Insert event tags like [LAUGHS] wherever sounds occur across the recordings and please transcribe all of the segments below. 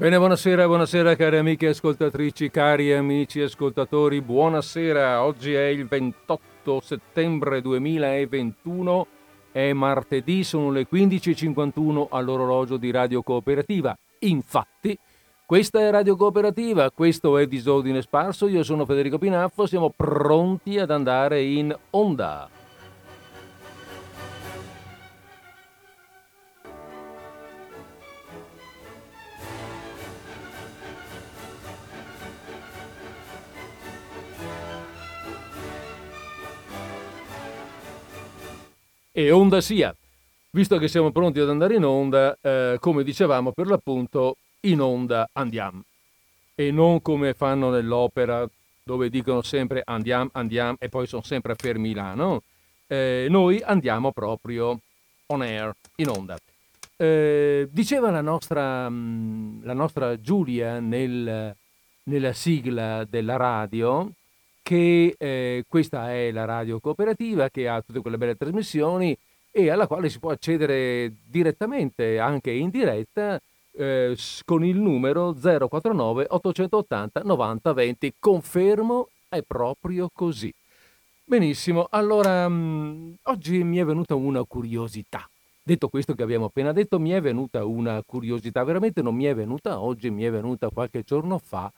Bene, buonasera, buonasera cari amiche ascoltatrici, cari amici ascoltatori, buonasera. Oggi è il 28 settembre 2021, è martedì, sono le 15.51 all'orologio di Radio Cooperativa. Infatti, questa è Radio Cooperativa, questo è Disordine Sparso, io sono Federico Pinaffo, siamo pronti ad andare in onda. E onda sia, visto che siamo pronti ad andare in onda, eh, come dicevamo per l'appunto, in onda andiamo. E non come fanno nell'opera dove dicono sempre andiamo, andiamo e poi sono sempre fermi là, no? Eh, noi andiamo proprio on air, in onda. Eh, diceva la nostra, mm, la nostra Giulia nel, nella sigla della radio che eh, questa è la radio cooperativa che ha tutte quelle belle trasmissioni e alla quale si può accedere direttamente, anche in diretta, eh, con il numero 049 880 90 20. Confermo, è proprio così. Benissimo, allora mh, mm, oggi mi è venuta una curiosità. Detto questo che abbiamo appena detto, mi è venuta una curiosità, veramente non mi è venuta oggi, mi è venuta qualche giorno fa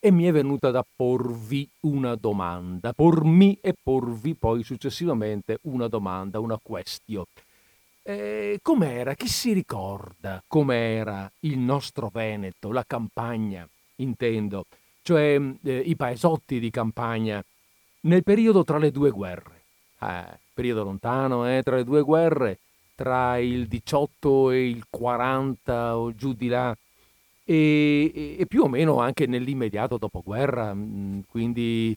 e mi è venuta da porvi una domanda, pormi e porvi poi successivamente una domanda, una question. Eh, com'era? Chi si ricorda com'era il nostro Veneto, la campagna, intendo, cioè eh, i paesotti di campagna nel periodo tra le due guerre? Eh, periodo lontano, eh, tra le due guerre, tra il 18 e il 40 o giù di là, e, e più o meno anche nell'immediato dopoguerra, mm, quindi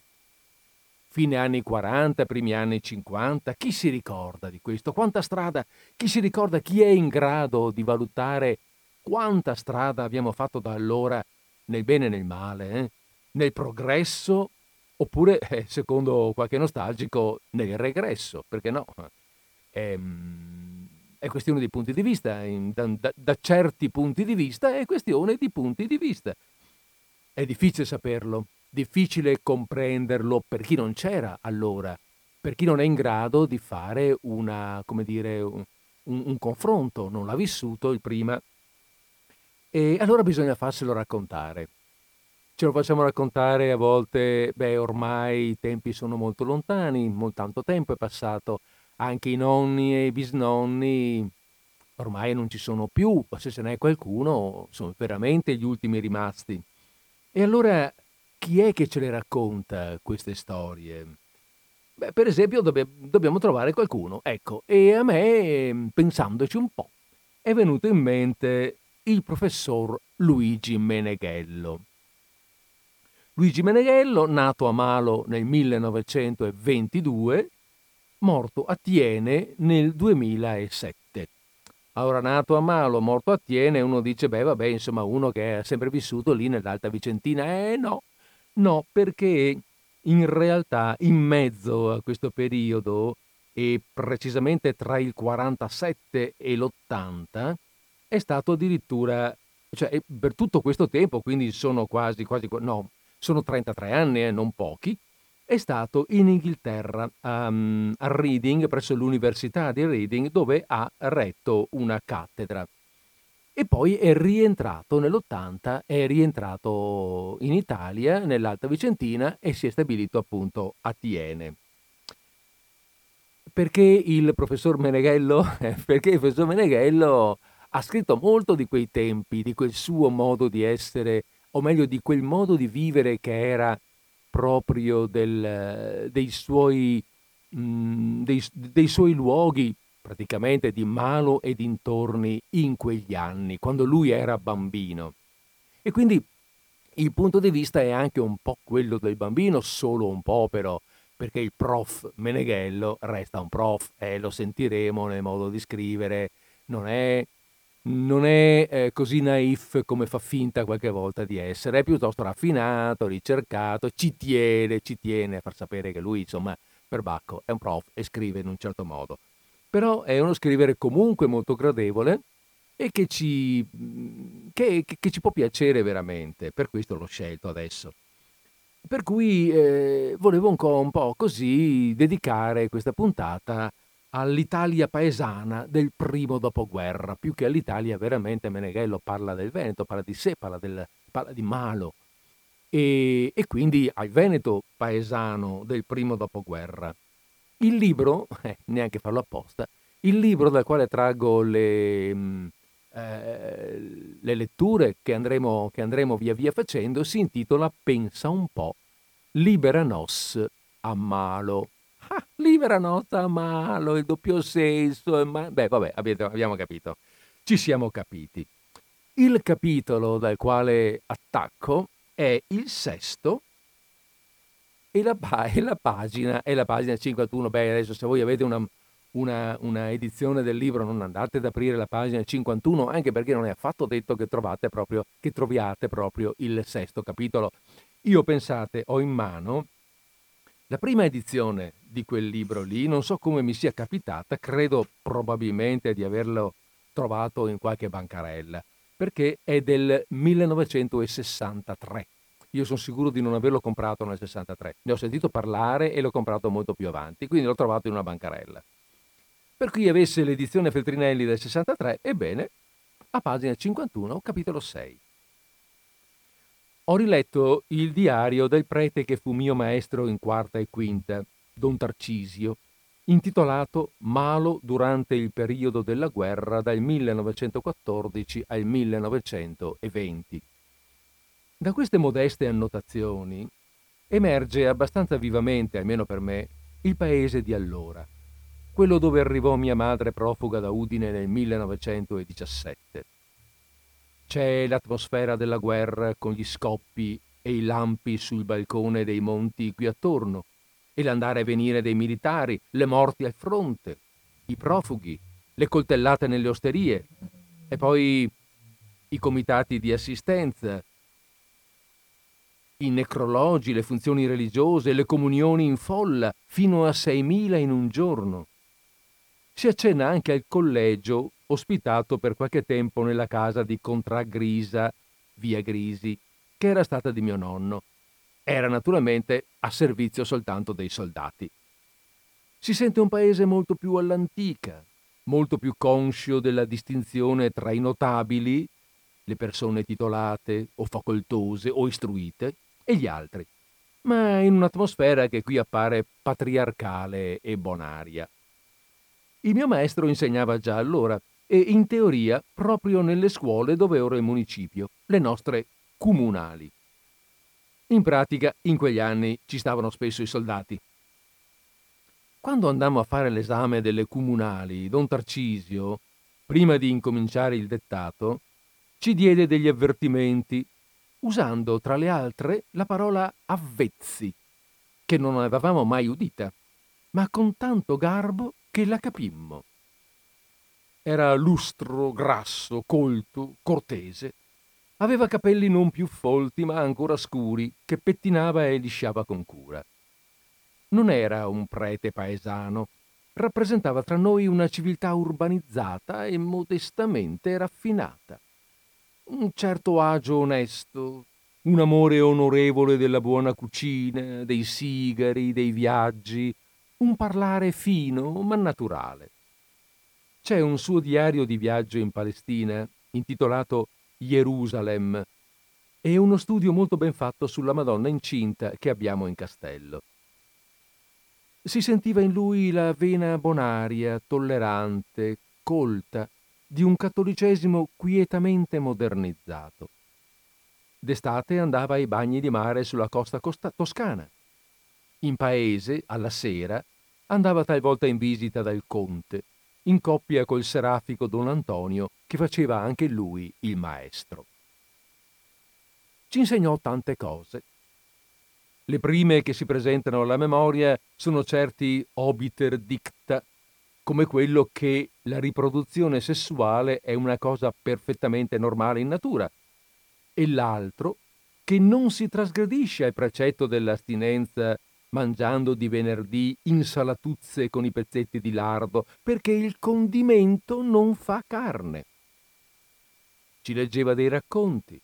fine anni 40, primi anni 50. Chi si ricorda di questo? Quanta strada? Chi si ricorda chi è in grado di valutare quanta strada abbiamo fatto da allora nel bene e nel male, eh? nel progresso oppure, eh, secondo qualche nostalgico, nel regresso, perché no? Ehm, è questione di punti di vista, da, da, da certi punti di vista è questione di punti di vista. È difficile saperlo, difficile comprenderlo per chi non c'era allora, per chi non è in grado di fare una, dire, un, un, confronto, non l'ha vissuto il prima. E allora bisogna farselo raccontare. Ce lo facciamo raccontare a volte, beh, ormai i tempi sono molto lontani, molto tanto tempo è passato, anche i nonni e i bisnonni ormai non ci sono più, se ce n'è qualcuno sono veramente gli ultimi rimasti. E allora chi è che ce le racconta queste storie? Beh, per esempio dobb- dobbiamo trovare qualcuno, ecco, e a me, pensandoci un po', è venuto in mente il professor Luigi Meneghello. Luigi Meneghello, nato a Malo nel 1922, morto a Tiene nel 2007. Ora nato a Malo, morto a Tiene, uno dice, beh vabbè, insomma, uno che è sempre vissuto lì nell'Alta Vicentina. Eh no, No, perché in realtà in mezzo a questo periodo, e precisamente tra il 47 e l'80, è stato addirittura, cioè per tutto questo tempo, quindi sono quasi, quasi, no, sono 33 anni, eh, non pochi, è stato in Inghilterra um, a Reading, presso l'Università di Reading, dove ha retto una cattedra e poi è rientrato nell'80, è rientrato in Italia, nell'Alta Vicentina e si è stabilito appunto a Tiene. Perché il professor Meneghello? [LAUGHS] Perché il professor Meneghello ha scritto molto di quei tempi, di quel suo modo di essere, o meglio di quel modo di vivere che era proprio del, dei, suoi, mm, dei, dei suoi luoghi praticamente di Malo e dintorni in quegli anni, quando lui era bambino. E quindi il punto di vista è anche un po' quello del bambino, solo un po' però, perché il prof Meneghello resta un prof e eh, lo sentiremo nel modo di scrivere, non è, non è eh, così naif come fa finta qualche volta di essere, è piuttosto raffinato, ricercato, ci tiene, ci tiene a far sapere che lui, insomma, per Bacco è un prof e scrive in un certo modo però è uno scrivere comunque molto gradevole e che ci, che, che ci può piacere veramente, per questo l'ho scelto adesso. Per cui eh, volevo un po', un po' così dedicare questa puntata all'Italia paesana del primo dopoguerra, più che all'Italia veramente Meneghello parla del Veneto, parla di sé, parla, del, parla di Malo e, e, quindi al Veneto paesano del primo dopoguerra. Il libro, [LAUGHS] eh, neanche farlo apposta, il libro dal quale traggo le, mm, eh, le letture che andremo, che andremo via via facendo si intitola Pensa un po', Libera Nos a Malo. Libera Nos a Malo, il doppio senso. Ma... Beh, vabbè, abbiamo capito. Ci siamo capiti. Il capitolo dal quale attacco è il sesto e la, e la, pagina, è la pagina 51. Beh, adesso se voi avete una, una, una, edizione del libro, non andate ad aprire la pagina 51, anche perché non è affatto detto che, proprio, che troviate proprio il sesto capitolo. Io pensate, ho in mano la prima edizione di quel libro lì, non so come mi sia capitata, credo probabilmente di averlo trovato in qualche bancarella, perché è del 1963. Io sono sicuro di non averlo comprato nel 63. Ne ho sentito parlare e l'ho comprato molto più avanti, quindi l'ho trovato in una bancarella. Per chi avesse l'edizione Feltrinelli del 63, ebbene, a pagina 51, capitolo 6. Ho riletto il diario del prete che fu mio maestro in quarta e quinta, Don Tarcisio, intitolato Malo durante il periodo della guerra dal 1914 al 1920. Da queste modeste annotazioni emerge abbastanza vivamente, almeno per me, il paese di allora, quello dove arrivò mia madre profuga da Udine nel 1917. C'è l'atmosfera della guerra con gli scoppi e i lampi sul balcone dei monti qui attorno, e l'andare e venire dei militari, le morti al fronte, i profughi, le coltellate nelle osterie, e poi i comitati di assistenza, i necrologi, le funzioni religiose, le comunioni in folla, fino a 6.000 in un giorno. Si accenna anche al collegio ospitato per qualche tempo nella casa di Contragrisa, via Grisi, che era stata di mio nonno. Era naturalmente a servizio soltanto dei soldati. Si sente un paese molto più all'antica, molto più conscio della distinzione tra i notabili, le persone titolate o facoltose o istruite, e gli altri, ma in un'atmosfera che qui appare patriarcale e bonaria. Il mio maestro insegnava già allora e in teoria proprio nelle scuole dove ora è il municipio, le nostre comunali. In pratica, in quegli anni ci stavano spesso i soldati. Quando andammo a fare l'esame delle comunali, don Tarcisio, prima di incominciare il dettato, ci diede degli avvertimenti, usando tra le altre la parola avvezzi, che non avevamo mai udita, ma con tanto garbo che la capimmo. Era lustro, grasso, colto, cortese. Aveva capelli non più folti, ma ancora scuri, che pettinava e lisciava con cura. Non era un prete paesano, rappresentava tra noi una civiltà urbanizzata e modestamente raffinata. Un certo agio onesto, un amore onorevole della buona cucina, dei sigari, dei viaggi, un parlare fino ma naturale. C'è un suo diario di viaggio in Palestina intitolato Gerusalem e uno studio molto ben fatto sulla Madonna incinta che abbiamo in castello. Si sentiva in lui la vena bonaria, tollerante, colta, di un cattolicesimo quietamente modernizzato. D'estate andava ai bagni di mare sulla costa- toscana. In paese, alla sera, andava talvolta in visita dal conte, in coppia col serafico don Antonio, che faceva anche lui il maestro. Ci insegnò tante cose. Le prime che si presentano alla memoria sono certi obiter dicta, come quello che la riproduzione sessuale è una cosa perfettamente normale in natura, e l'altro che non si trasgredisce al precetto dell'astinenza mangiando di venerdì insalatuzze con i pezzetti di lardo, perché il condimento non fa carne. ci leggeva dei racconti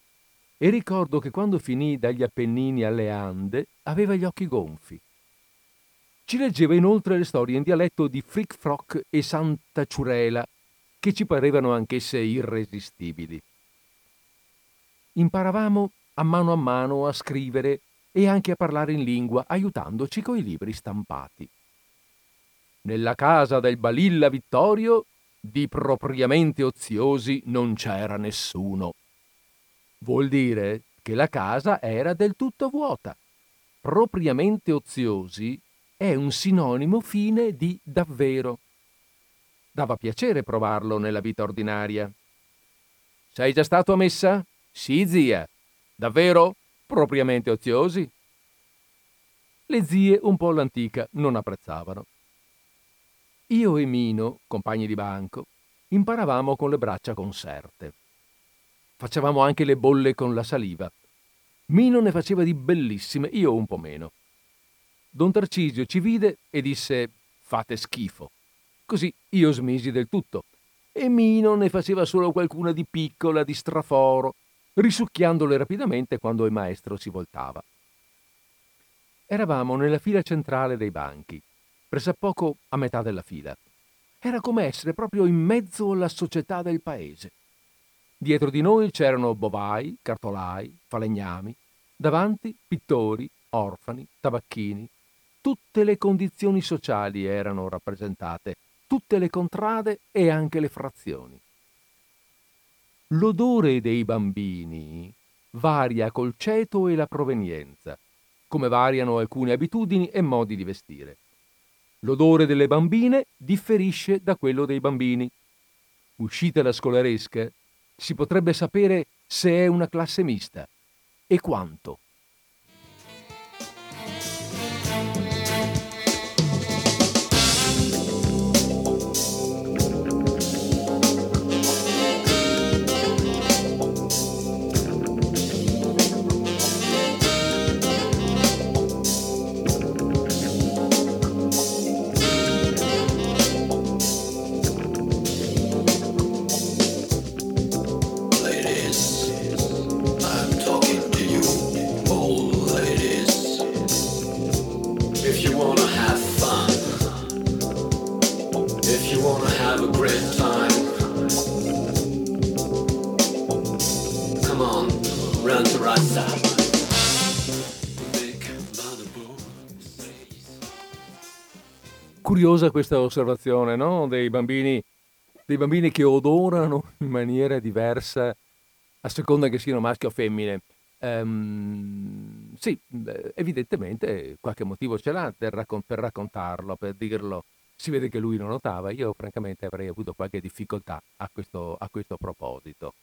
e ricordo che quando finì dagli Appennini alle Ande aveva gli occhi gonfi. Ci leggeva inoltre le storie in dialetto di Frick Frock e Santa Ciurela, che ci parevano anch'esse irresistibili. Imparavamo a mano a mano a scrivere e anche a parlare in lingua, aiutandoci coi libri stampati. Nella casa del Balilla Vittorio di propriamente oziosi non c'era nessuno. Vuol dire che la casa era del tutto vuota. Propriamente oziosi è un sinonimo fine di davvero. Dava piacere provarlo nella vita ordinaria. Sei già stato a messa? Sì, zia. Davvero? Propriamente oziosi? Le zie, un po' all'antica, non apprezzavano. Io e Mino, compagni di banco, imparavamo con le braccia conserte. Facevamo anche le bolle con la saliva. Mino ne faceva di bellissime, io un po' meno. Don Tarcisio ci vide e disse fate schifo. Così io smisi del tutto. E Mino ne faceva solo qualcuna di piccola, di straforo, risucchiandole rapidamente quando il maestro si voltava. Eravamo nella fila centrale dei banchi pressappoco a metà della fila. Era come essere proprio in mezzo alla società del paese. Dietro di noi c'erano bovai, cartolai, falegnami, davanti pittori, orfani, tabacchini. Tutte le condizioni sociali erano rappresentate, tutte le contrade e anche le frazioni. L'odore dei bambini varia col ceto e la provenienza, come variano alcune abitudini e modi di vestire. L'odore delle bambine differisce da quello dei bambini. Uscita la scolaresca, si potrebbe sapere se è una classe mista e quanto. Curiosa questa osservazione, no? Dei bambini, dei bambini che odorano in maniera diversa a seconda che siano maschi o femmine. Um, sì, evidentemente qualche motivo ce l'ha raccon- per, raccontarlo, per dirlo. Si vede che lui lo notava. Io, francamente, avrei avuto qualche difficoltà a questo, a questo proposito.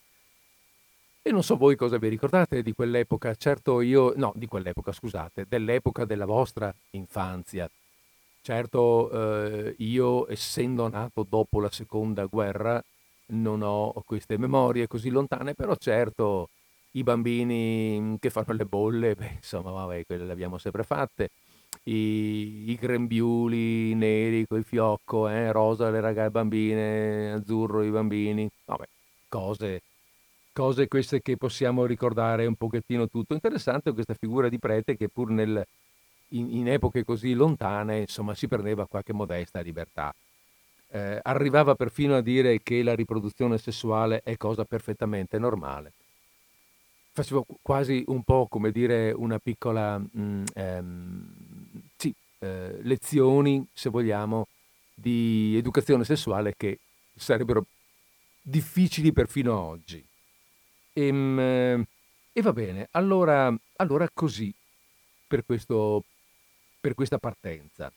E non so voi cosa vi ricordate di quell'epoca. Certo, io, no, di quell'epoca, scusate, dell'epoca della vostra infanzia. Certo, eh, io essendo nato dopo la seconda guerra non ho queste memorie così lontane, però certo i bambini che fanno le bolle, [LAUGHS] beh, insomma, vabbè, quelle le abbiamo sempre fatte. I, i grembiuli neri con il fiocco, eh, rosa le ragazze bambine, azzurro i bambini, vabbè, cose, cose queste che possiamo ricordare un pochettino tutto. Interessante questa figura di prete che pur nel, in, in epoche così lontane, insomma, si prendeva qualche modesta libertà. Eh, arrivava perfino a dire che la riproduzione sessuale è cosa perfettamente normale. Faceva quasi un po' come dire una piccola, mh, mm, ehm, sì, eh, lezioni, se vogliamo, di educazione sessuale che sarebbero difficili perfino oggi. E, ehm, mh, e va bene, allora, allora così per questo per questa partenza.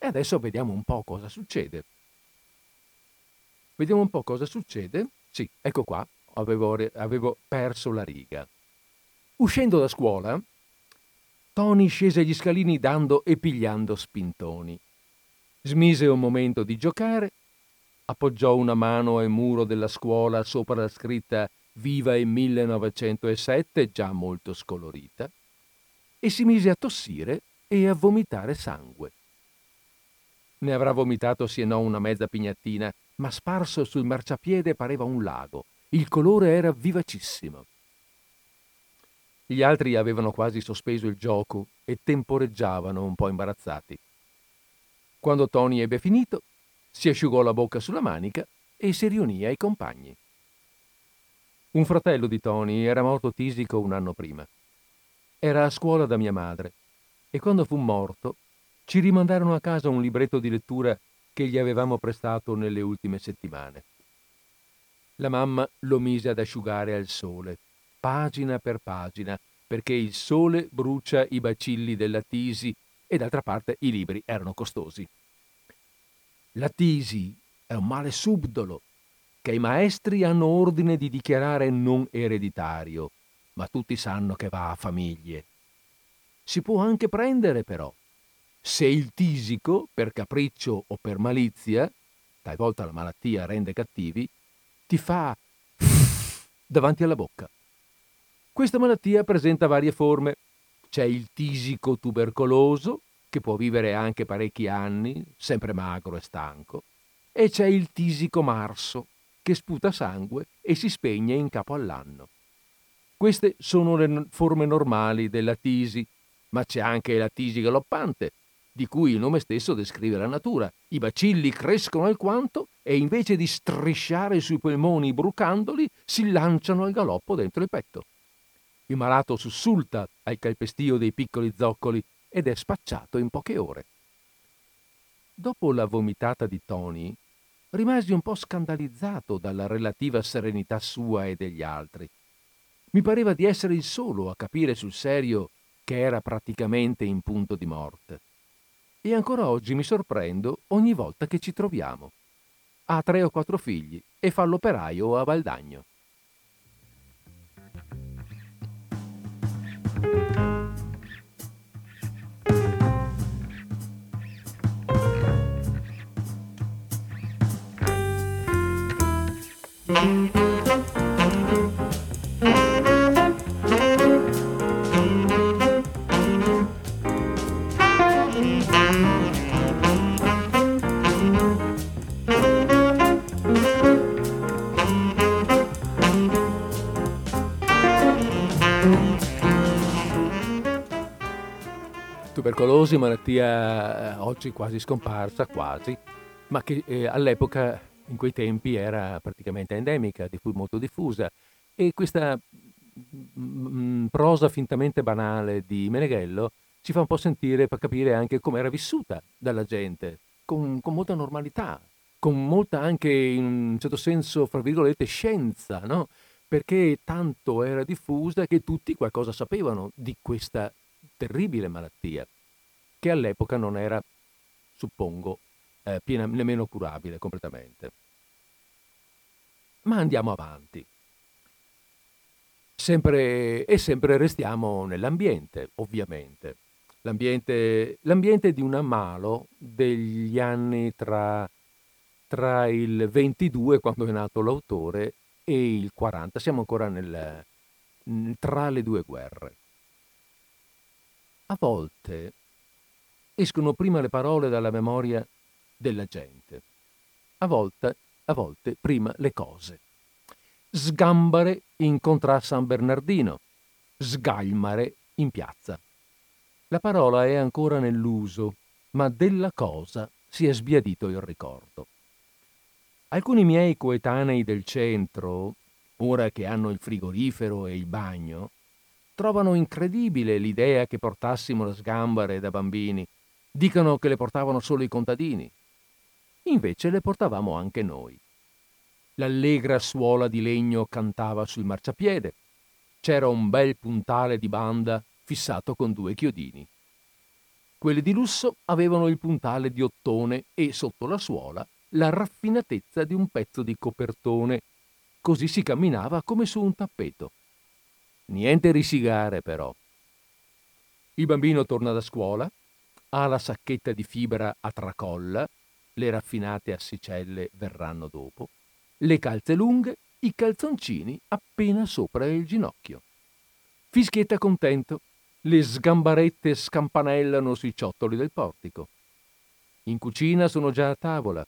E adesso vediamo un po' cosa succede. Vediamo un po' cosa succede. Sì, ecco qua, avevo, avevo perso la riga. Uscendo da scuola, Tony scese gli scalini dando e pigliando spintoni. Smise un momento di giocare, appoggiò una mano al muro della scuola sopra la scritta Viva il 1907, già molto scolorita, e si mise a tossire e a vomitare sangue. Ne avrà vomitato sì e no una mezza pignattina, ma sparso sul marciapiede pareva un lago, Il colore era vivacissimo. Gli altri avevano quasi sospeso il gioco e temporeggiavano un po' imbarazzati. Quando Tony ebbe finito, si asciugò la bocca sulla manica e si riunì ai compagni. Un fratello di Tony era morto tisico un anno prima. Era a scuola da mia madre e quando fu morto ci rimandarono a casa un libretto di lettura che gli avevamo prestato nelle ultime settimane. La mamma lo mise ad asciugare al sole, pagina per pagina, perché il sole brucia i bacilli della tisi e d'altra parte i libri erano costosi. La tisi è un male subdolo che i maestri hanno ordine di dichiarare non ereditario, ma tutti sanno che va a famiglie. Si può anche prendere però. Se il tisico, per capriccio o per malizia, talvolta la malattia rende cattivi, ti fa [LAUGHS] davanti alla bocca. Questa malattia presenta varie forme. C'è il tisico tubercoloso, che può vivere anche parecchi anni, sempre magro e stanco, e c'è il tisico marso, che sputa sangue e si spegne in capo all'anno. Queste sono le forme normali della tisi, ma c'è anche la tisi galoppante, di cui il nome stesso descrive la natura. I bacilli crescono alquanto e invece di strisciare sui polmoni brucandoli, si lanciano al galoppo dentro il petto. Il malato sussulta al calpestio dei piccoli zoccoli ed è spacciato in poche ore. Dopo la vomitata di Tony, rimasi un po' scandalizzato dalla relativa serenità sua e degli altri. Mi pareva di essere il solo a capire sul serio che era praticamente in punto di morte. E ancora oggi mi sorprendo ogni volta che ci troviamo. Ha tre o quattro figli e fa l'operaio a Valdagno. Tubercolosi, malattia eh, oggi quasi scomparsa, quasi, ma che eh, all'epoca, in quei tempi, era praticamente endemica, molto diffusa. E questa mh, mm, mm, prosa fintamente banale di Meneghello ci fa un po' sentire per capire anche come era vissuta dalla gente, con, con, molta normalità, con molta anche, in un certo senso, fra virgolette, scienza, no? Perché tanto era diffusa che tutti qualcosa sapevano di questa terribile malattia, che all'epoca non era, suppongo, eh, piena, nemmeno curabile completamente. Ma andiamo avanti. Sempre, e sempre restiamo nell'ambiente, ovviamente. L'ambiente, l'ambiente di un ammalo degli anni tra, tra, il 22, quando è nato l'autore, e il 40. Siamo ancora nel, tra le due guerre. A volte escono prima le parole dalla memoria della gente, a volte, a volte prima le cose. Sgambare incontra San Bernardino, sgalmare in piazza. La parola è ancora nell'uso, ma della cosa si è sbiadito il ricordo. Alcuni miei coetanei del centro, ora che hanno il frigorifero e il bagno, trovano incredibile l'idea che portassimo le sgambare da bambini. Dicono che le portavano solo i contadini. Invece le portavamo anche noi. L'allegra suola di legno cantava sul marciapiede. C'era un bel puntale di banda fissato con due chiodini. Quelli di lusso avevano il puntale di ottone e sotto la suola la raffinatezza di un pezzo di copertone. Così si camminava come su un tappeto. Niente risigare però. Il bambino torna da scuola, ha la sacchetta di fibra a tracolla, le raffinate assicelle verranno dopo, le calze lunghe, i calzoncini appena sopra il ginocchio. Fischietta contento, le sgambarette scampanellano sui ciottoli del portico. In cucina sono già a tavola.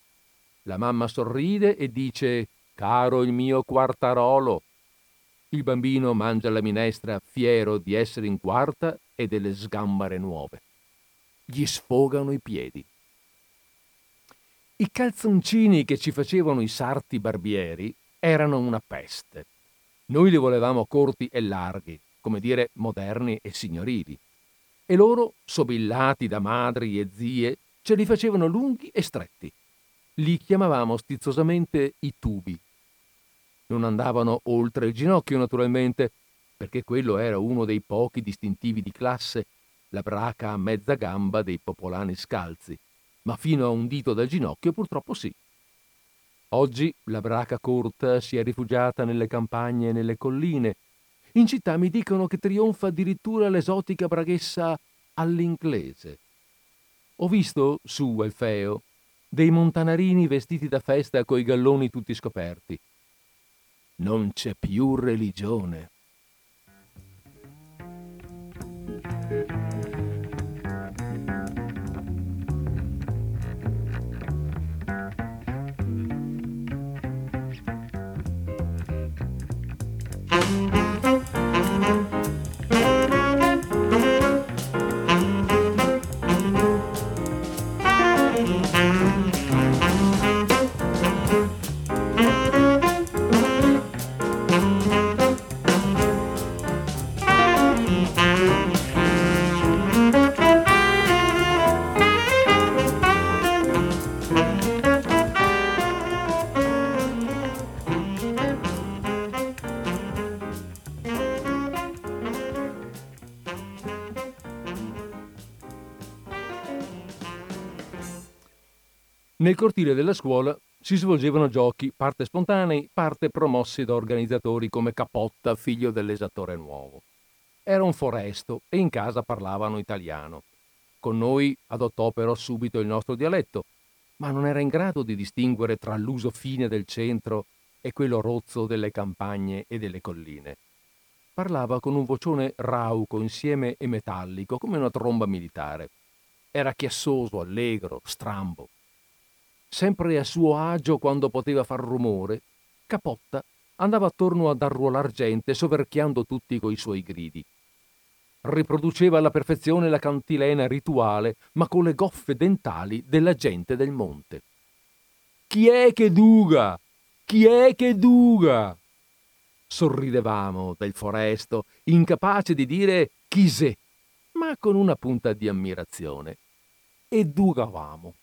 La mamma sorride e dice caro il mio quartarolo. Il bambino mangia la minestra fiero di essere in quarta e delle sgambare nuove. Gli sfogano i piedi. I calzoncini che ci facevano i sarti barbieri erano una peste. Noi li volevamo corti e larghi, come dire moderni e signorili. E loro, sobillati da madri e zie, ce li facevano lunghi e stretti. Li chiamavamo stizzosamente i tubi. Non andavano oltre il ginocchio, naturalmente, perché quello era uno dei pochi distintivi di classe, la braca a mezza gamba dei popolani scalzi, ma fino a un dito dal ginocchio purtroppo sì. Oggi la braca corta si è rifugiata nelle campagne e nelle colline. In città mi dicono che trionfa addirittura l'esotica braghessa all'inglese. Ho visto su al feo dei montanarini vestiti da festa coi galloni tutti scoperti. Non c'è più religione. Nel cortile della scuola si svolgevano giochi, parte spontanei, parte promossi da organizzatori come Capotta, figlio dell'esattore nuovo. Era un foresto e in casa parlavano italiano. Con noi adottò però subito il nostro dialetto, ma non era in grado di distinguere tra l'uso fine del centro e quello rozzo delle campagne e delle colline. Parlava con un vocione rauco insieme e metallico, come una tromba militare. Era chiassoso, allegro, strambo sempre a suo agio quando poteva far rumore, Capotta andava attorno ad arruolar gente, soverchiando tutti coi suoi gridi. Riproduceva alla perfezione la cantilena rituale, ma con le goffe dentali della gente del monte. Chi è che duga? Chi è che duga? Sorridevamo del foresto, incapace di dire chi se, ma con una punta di ammirazione. E dugavamo.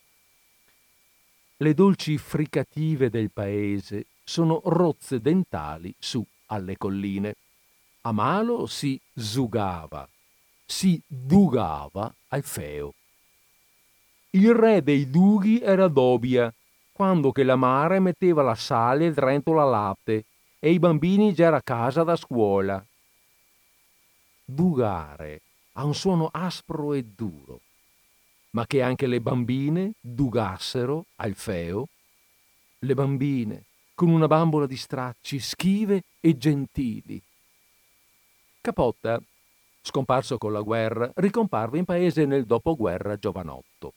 Le dolci fricative del paese sono rozze dentali su alle colline. A Malo si zugava, si dugava al feo. Il re dei dughi era Dobia, quando che la mare metteva la sale dentro la latte e i bambini già a casa da scuola. Dugare ha un suono aspro e duro ma che anche le bambine dugassero al feo? Le bambine, con una bambola di stracci, schive e gentili. Capotta, scomparso con la guerra, ricomparve in paese nel dopoguerra giovanotto.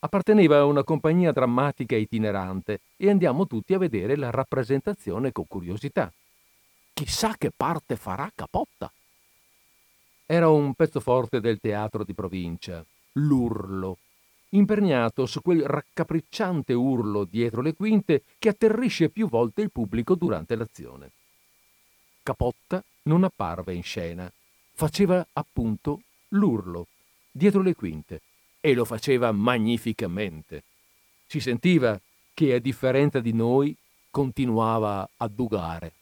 Apparteneva a una compagnia drammatica itinerante e andiamo tutti a vedere la rappresentazione con curiosità. Chissà che parte farà Capotta. Era un pezzo forte del teatro di provincia, l'urlo, imperniato su quel raccapricciante urlo dietro le quinte che atterrisce più volte il pubblico durante l'azione. Capotta non apparve in scena, faceva appunto l'urlo dietro le quinte e lo faceva magnificamente. Si sentiva che, a differenza di noi, continuava a dugare.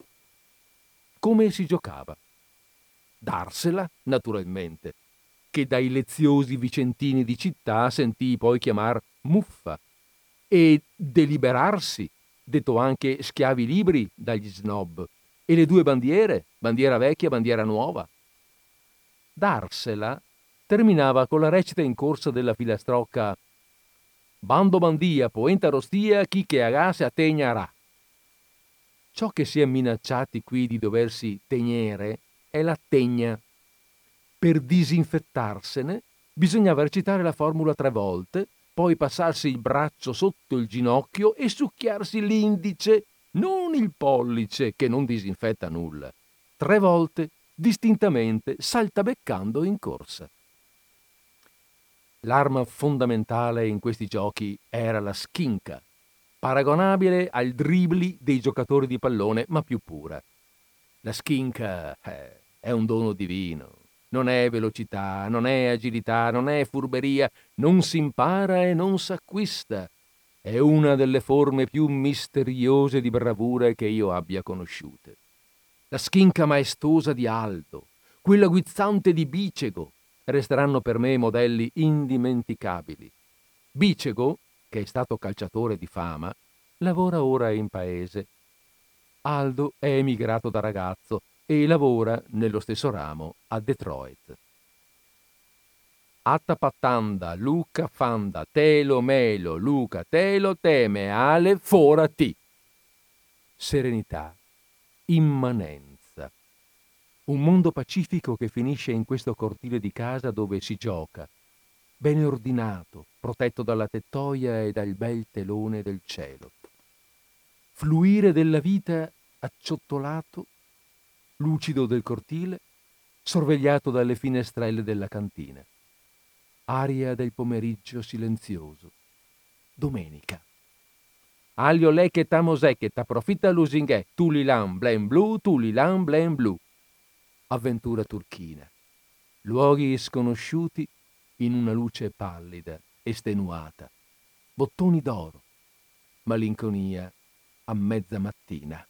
Come si giocava? Darsela, naturalmente, che dai leziosi vicentini di città sentì poi chiamar muffa, e deliberarsi, detto anche schiavi libri dagli snob, e le due bandiere, bandiera vecchia e bandiera nuova. Darsela terminava con la recita in corsa della filastrocca Bando bandia, poenta rostia, chi che agase a tegnarà. Ciò che si è minacciati qui di doversi tegnere è la tegna per disinfettarsene bisognava recitare la formula tre volte, poi passarsi il braccio sotto il ginocchio e succhiarsi l'indice non il pollice che non disinfetta nulla. Tre volte, distintamente, saltabeccando in corsa. L'arma fondamentale in questi giochi era la schinca, paragonabile al dribbli dei giocatori di pallone, ma più pura. La schinca eh, è un dono divino. Non è velocità, non è agilità, non è furberia, non si impara e non s'acquista. È una delle forme più misteriose di bravura che io abbia conosciute. La schinca maestosa di Aldo, quella guizzante di Bicego, resteranno per me modelli indimenticabili. Bicego, che è stato calciatore di fama, lavora ora in paese. Aldo è emigrato da ragazzo e lavora nello stesso ramo a Detroit. Atta pattanda, Luca fanda, telo melo, Luca telo teme, ale fora ti. Serenità, immanenza. Un mondo pacifico che finisce in questo cortile di casa dove si gioca, bene ordinato, protetto dalla tettoia e dal bel telone del cielo. Fluire della vita acciottolato, lucido del cortile, sorvegliato dalle finestrelle della cantina. Aria del pomeriggio silenzioso. Domenica. Aglio lei che tamosè che t'approfitta lusinghe, tulilan blen blu, tulilan blen blu. Avventura turchina. Luoghi sconosciuti in una luce pallida, estenuata. Bottoni d'oro. Malinconia a mezza mattina.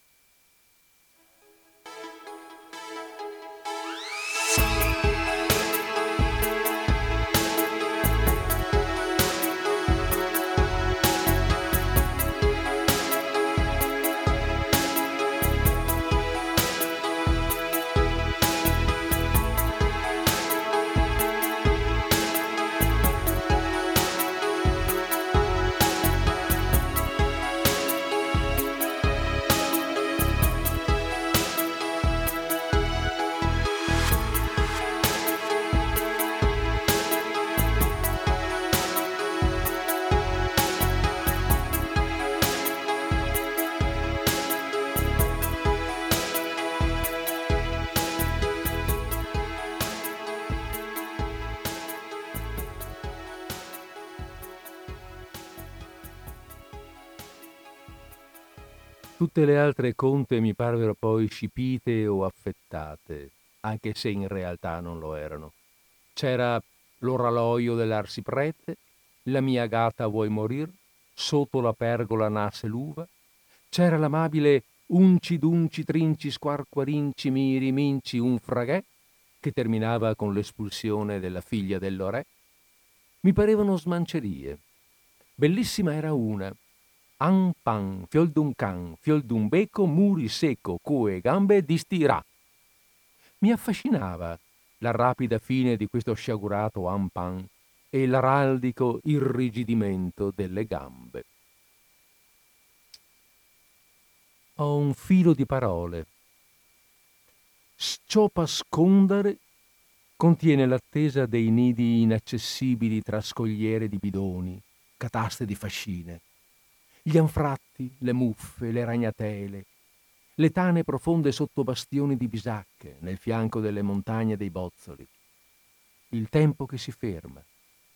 Tutte le altre conte mi parvero poi scipite o affettate, anche se in realtà non lo erano. C'era l'oroloio dell'arsiprete, la mia gata vuoi morir, sotto la pergola nasse l'uva, c'era l'amabile unci dunci trinci squarquarinci miri minci un fraghè, che terminava con l'espulsione della figlia dell'ore. Mi parevano smancerie. Bellissima era una, An pan, fiol d'un can, fiol d'un becco, muri secco, cue, gambe di stirà. Mi affascinava la rapida fine di questo sciagurato an pan e l'araldico irrigidimento delle gambe. Ho un filo di parole. Sciopa scondare contiene l'attesa dei nidi inaccessibili tra scogliere di bidoni, cataste di fascine gli anfratti, le muffe, le ragnatele, le tane profonde sotto bastioni di bisacche nel fianco delle montagne dei bozzoli, il tempo che si ferma,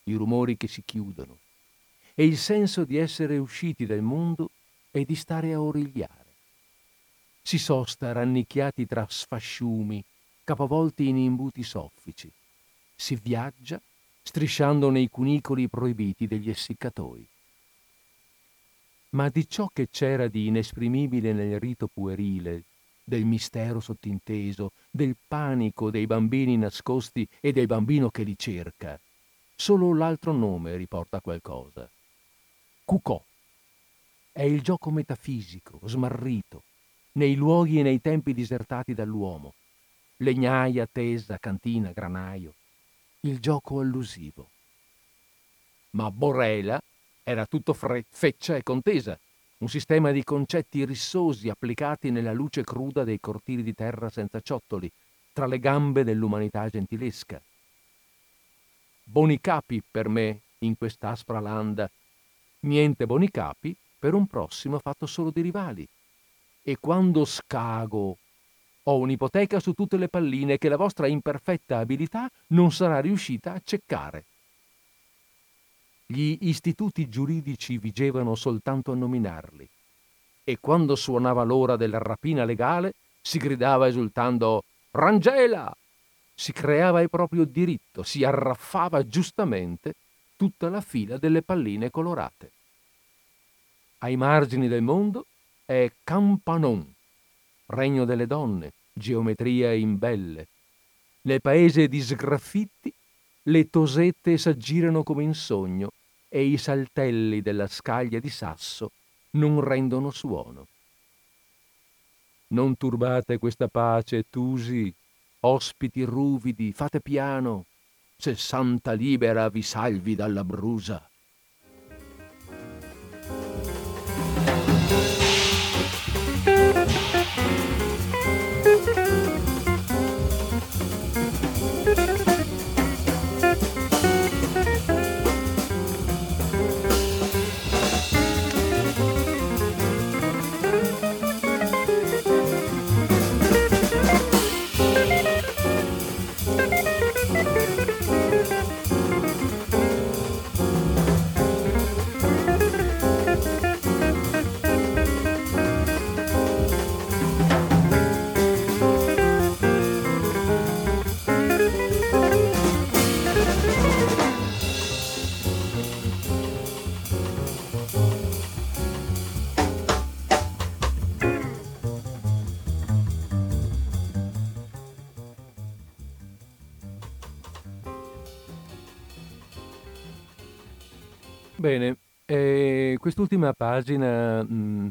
i rumori che si chiudono e il senso di essere usciti dal mondo e di stare a origliare. Si sosta rannicchiati tra sfasciumi, capovolti in imbuti soffici. Si viaggia strisciando nei cunicoli proibiti degli essiccatoi ma di ciò che c'era di inesprimibile nel rito puerile, del mistero sottinteso, del panico dei bambini nascosti e del bambino che li cerca. Solo l'altro nome riporta qualcosa. Cucò. È il gioco metafisico, smarrito, nei luoghi e nei tempi disertati dall'uomo. Legnaia, tesa, cantina, granaio. Il gioco allusivo. Ma Borrela era tutto fre- feccia e contesa, un sistema di concetti rissosi applicati nella luce cruda dei cortili di terra senza ciottoli, tra le gambe dell'umanità gentilesca. Bonicapi per me in quest'aspra landa, niente bonicapi per un prossimo fatto solo di rivali. e quando scago ho un'ipoteca su tutte le palline che la vostra imperfetta abilità non sarà riuscita a ceccare. Gli istituti giuridici vigevano soltanto a nominarli e quando suonava l'ora della rapina legale si gridava esultando Rangela! Si creava il proprio diritto, si arraffava giustamente tutta la fila delle palline colorate. Ai margini del mondo è Campanon, regno delle donne, geometria in belle. Nel paese di sgraffitti le tosette s'aggirano come in sogno e i saltelli della scaglia di sasso non rendono suono. Non turbate questa pace, Tusi, ospiti ruvidi, fate piano, se Santa Libera vi salvi dalla brusa. Bene, eh, quest'ultima pagina mh, mm,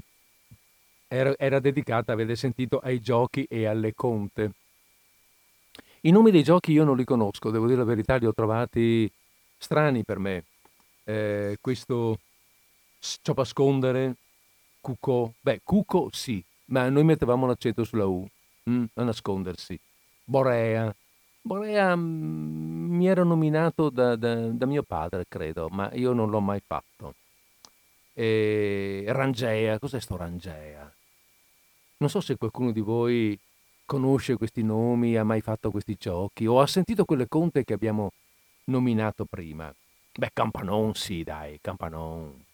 era, era, dedicata, avete sentito, ai giochi e alle conte. I nomi dei giochi io non li conosco, devo dire la verità, li ho trovati strani per me. Eh, questo sciopascondere, cuco, beh, cuco sì, ma noi mettevamo l'accento sulla U, mm, a nascondersi. Borea, Borea mm, mi era nominato da, da, da, mio padre, credo, ma io non l'ho mai fatto. E Rangea, cos'è sto Rangea? Non so se qualcuno di voi conosce questi nomi, ha mai fatto questi giochi o ha sentito quelle conte che abbiamo nominato prima. Beh, Campanon sì, dai, Campanon.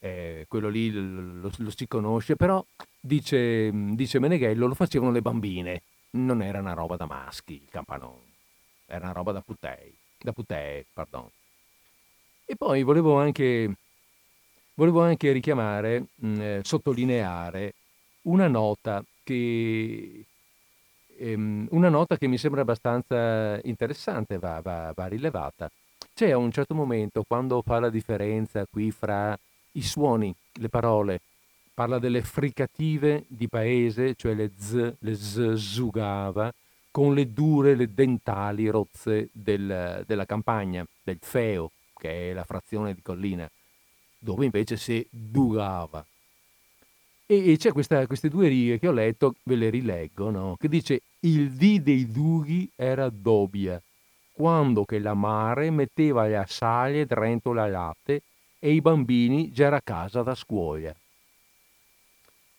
Eh, quello lì lo, lo, lo, si conosce, però dice, dice Meneghello, lo facevano le bambine non era una roba da maschi il campanone, era una roba da putei, da putei, pardon. E poi volevo anche, volevo anche richiamare, mh, mm, eh, sottolineare una nota che ehm, una nota che mi sembra abbastanza interessante, va, va, va, rilevata. C'è a un certo momento, quando fa la differenza qui fra i suoni, le parole, parla delle fricative di paese, cioè le z, le z zugava, con le dure, le dentali rozze del, della campagna, del feo, che è la frazione di collina, dove invece si dugava. E, e c'è questa, queste due righe che ho letto, ve le rileggo, no? che dice il D dei dughi era dobbia, quando che la mare metteva le assaglie dentro la latte e i bambini già a casa da scuola.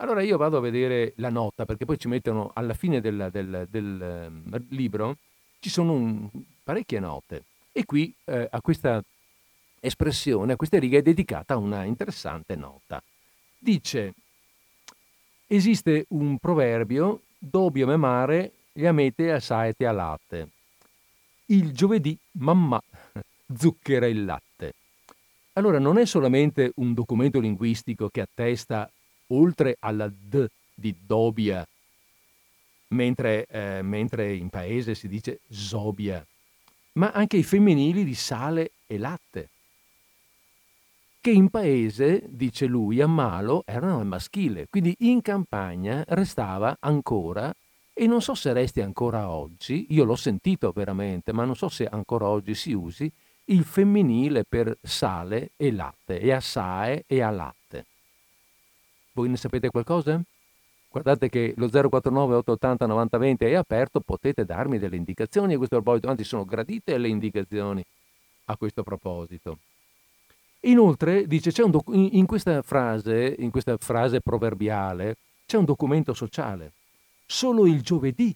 Allora io vado a vedere la nota, perché poi ci mettono alla fine del, del, del ehm, libro, ci sono un, parecchie note. E qui eh, a questa espressione, a questa riga è dedicata una interessante nota. Dice, esiste un proverbio, dobbio memare gli amete assaete a latte. Il giovedì mamma [LAUGHS] zucchera il latte. Allora non è solamente un documento linguistico che attesta oltre alla D di Dobia, mentre, eh, mentre in paese si dice Zobia, ma anche i femminili di sale e latte, che in paese, dice lui, a malo erano al maschile, quindi in campagna restava ancora, e non so se resti ancora oggi, io l'ho sentito veramente, ma non so se ancora oggi si usi, il femminile per sale e latte, e assai e a latte. Voi ne sapete qualcosa? Guardate che lo 049 880 9020 è aperto, potete darmi delle indicazioni a questo proposito, anzi sono gradite le indicazioni a questo proposito. Inoltre dice doc- in, questa frase, in questa frase proverbiale, c'è un documento sociale. Solo il giovedì,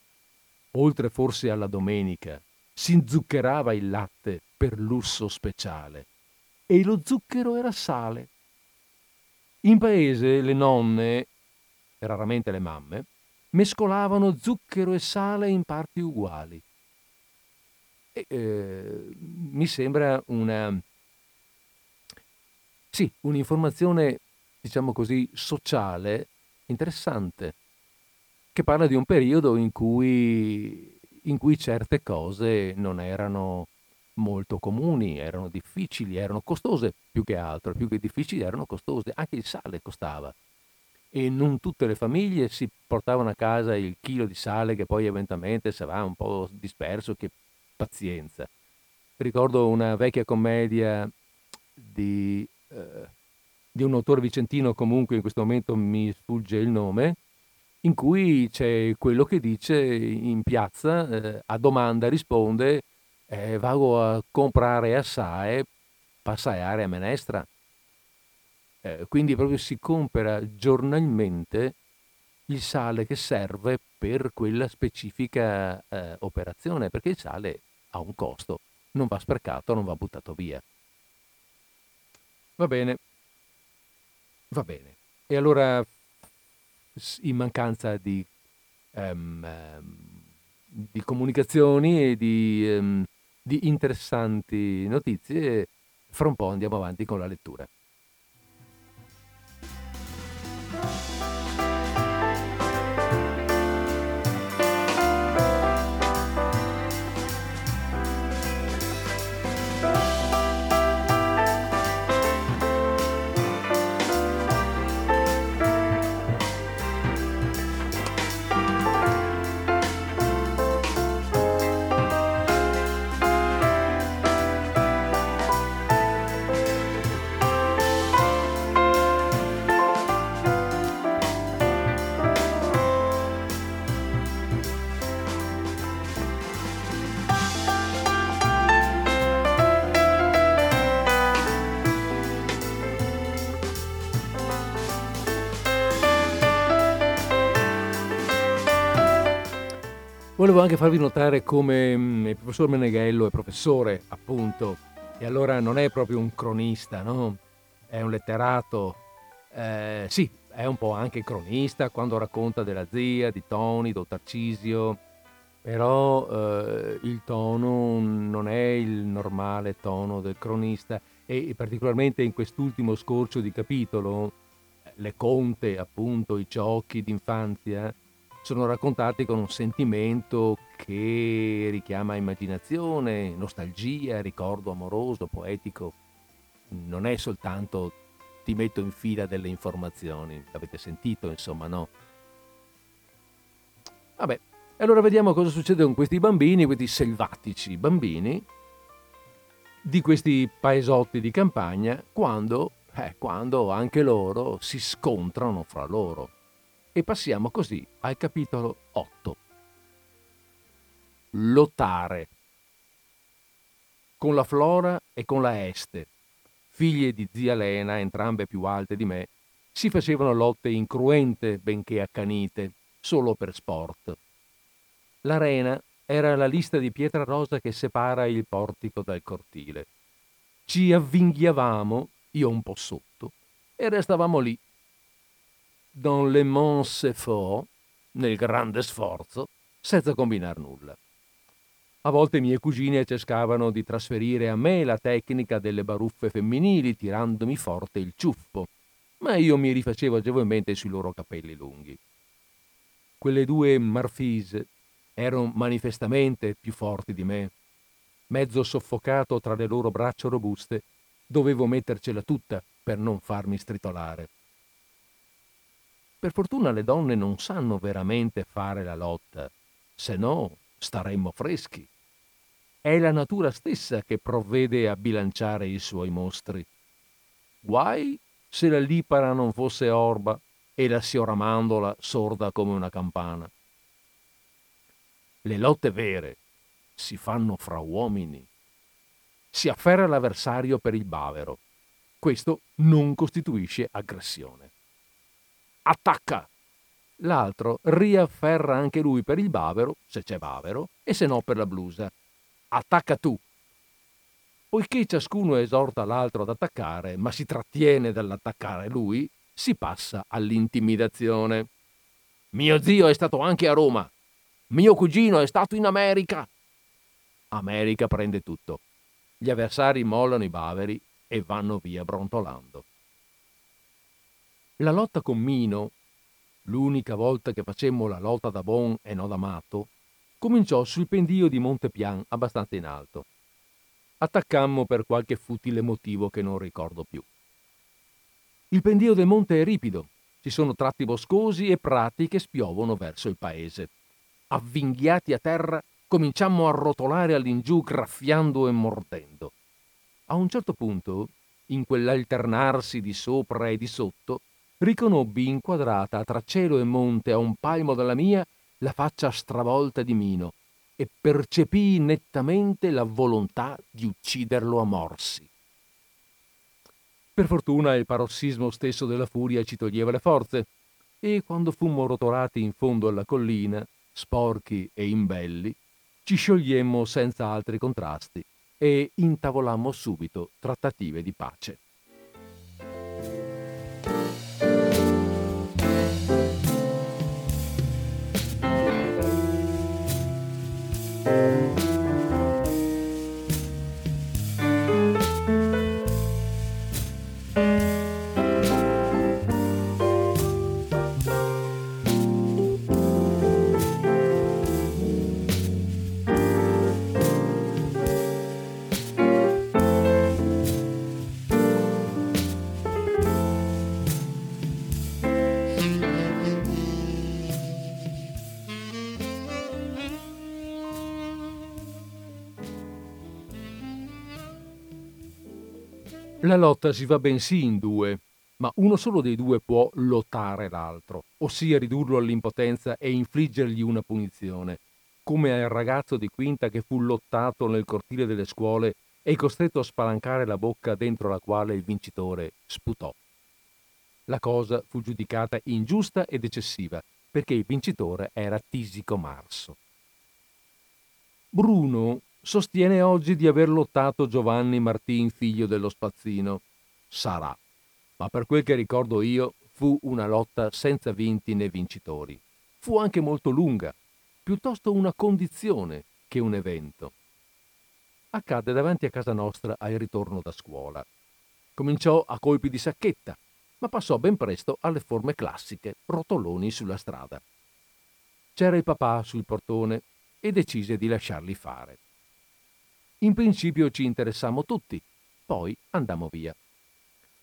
oltre forse alla domenica, si inzuccherava il latte per lusso speciale e lo zucchero era sale. In paese le nonne, raramente le mamme, mescolavano zucchero e sale in parti uguali. E, eh, mi sembra una, sì, un'informazione, diciamo così, sociale interessante, che parla di un periodo in cui in cui certe cose non erano molto comuni, erano difficili, erano costose più che altro, più che difficili erano costose, anche il sale costava e non tutte le famiglie si portavano a casa il chilo di sale che poi eventualmente sarà un po' disperso, che pazienza. Ricordo una vecchia commedia di, eh, di un autore vicentino, comunque in questo momento mi sfugge il nome, in cui c'è quello che dice in piazza, eh, a domanda risponde, eh, vado a comprare assai, passare a menestra. Eh, quindi proprio si compra giornalmente il sale che serve per quella specifica eh, operazione, perché il sale ha un costo, non va sprecato, non va buttato via. Va bene, va bene. E allora in mancanza di, um, di comunicazioni e di, um, di interessanti notizie, fra un po' andiamo avanti con la lettura. Volevo anche farvi notare come mm, il professor Meneghello è professore, appunto, e allora non è proprio un cronista, no? È un letterato. Eh, sì, è un po' anche cronista quando racconta della zia, di Tony, do Tarcisio, però eh, il tono non è il normale tono del cronista e particolarmente in quest'ultimo scorcio di capitolo, le conte, appunto, i giochi d'infanzia, sono raccontati con un sentimento che richiama immaginazione, nostalgia, ricordo amoroso, poetico. Non è soltanto ti metto in fila delle informazioni, l'avete sentito, insomma, no? Vabbè, allora vediamo cosa succede con questi bambini, questi selvatici bambini di questi paesotti di campagna quando, eh, quando anche loro si scontrano fra loro. E passiamo così al capitolo 8. Lottare. Con la Flora e con la Este, figlie di zia Lena, entrambe più alte di me, si facevano lotte incruente, benché accanite, solo per sport. L'arena era la lista di pietra rosa che separa il portico dal cortile. Ci avvinghiavamo, io un po' sotto, e restavamo lì, dans le mons effort, nel grande sforzo, senza combinar nulla. A volte i miei cugini cercavano di trasferire a me la tecnica delle baruffe femminili tirandomi forte il ciuffo, ma io mi rifacevo agevolmente sui loro capelli lunghi. Quelle due marfise erano manifestamente più forti di me. Mezzo soffocato tra le loro braccia robuste, dovevo mettercela tutta per non farmi stritolare. Per fortuna le donne non sanno veramente fare la lotta, se no staremmo freschi. È la natura stessa che provvede a bilanciare i suoi mostri. Guai se la lipara non fosse orba e la sioramandola sorda come una campana. Le lotte vere si fanno fra uomini. Si afferra l'avversario per il bavero. Questo non costituisce aggressione attacca. l'altro riafferra anche lui per il bavero, se c'è bavero, e se no per la blusa. Attacca tu. Poiché ciascuno esorta l'altro ad attaccare, ma si trattiene dall'attaccare lui, si passa all'intimidazione. Mio zio è stato anche a Roma. Mio cugino è stato in America. America prende tutto. Gli avversari mollano i baveri e vanno via brontolando. La lotta con Mino, l'unica volta che facemmo la lotta da bon e no da matto, cominciò sul pendio di Montepian abbastanza in alto. Attaccammo per qualche futile motivo che non ricordo più. Il pendio del monte è ripido, ci sono tratti boscosi e prati che spiovono verso il paese. Avvinghiati a terra, cominciammo a rotolare all'ingiù graffiando e mordendo. A un certo punto, in quell'alternarsi di sopra e di sotto, riconobbi inquadrata tra cielo e monte a un palmo dalla mia la faccia stravolta di Mino e percepii nettamente la volontà di ucciderlo a morsi. Per fortuna il parossismo stesso della furia ci toglieva le forze e quando fummo rotolati in fondo alla collina, sporchi e imbelli, ci sciogliemmo senza altri contrasti e intavolammo subito trattative di pace. La lotta si va bensì in due, ma uno solo dei due può lottare l'altro, ossia ridurlo all'impotenza e infliggergli una punizione, come al ragazzo di quinta che fu lottato nel cortile delle scuole e costretto a spalancare la bocca dentro la quale il vincitore sputò. La cosa fu giudicata ingiusta ed eccessiva, perché il vincitore era Tisico Marso. Bruno sostiene oggi di aver lottato Giovanni Martin, figlio dello spazzino. Sarà, ma per quel che ricordo io fu una lotta senza vinti né vincitori. Fu anche molto lunga, piuttosto una condizione che un evento. Accadde davanti a casa nostra al ritorno da scuola. Cominciò a colpi di sacchetta, ma passò ben presto alle forme classiche, rotoloni sulla strada. C'era il papà sul portone e decise di lasciarli fare. In principio ci interessammo tutti, poi andammo via.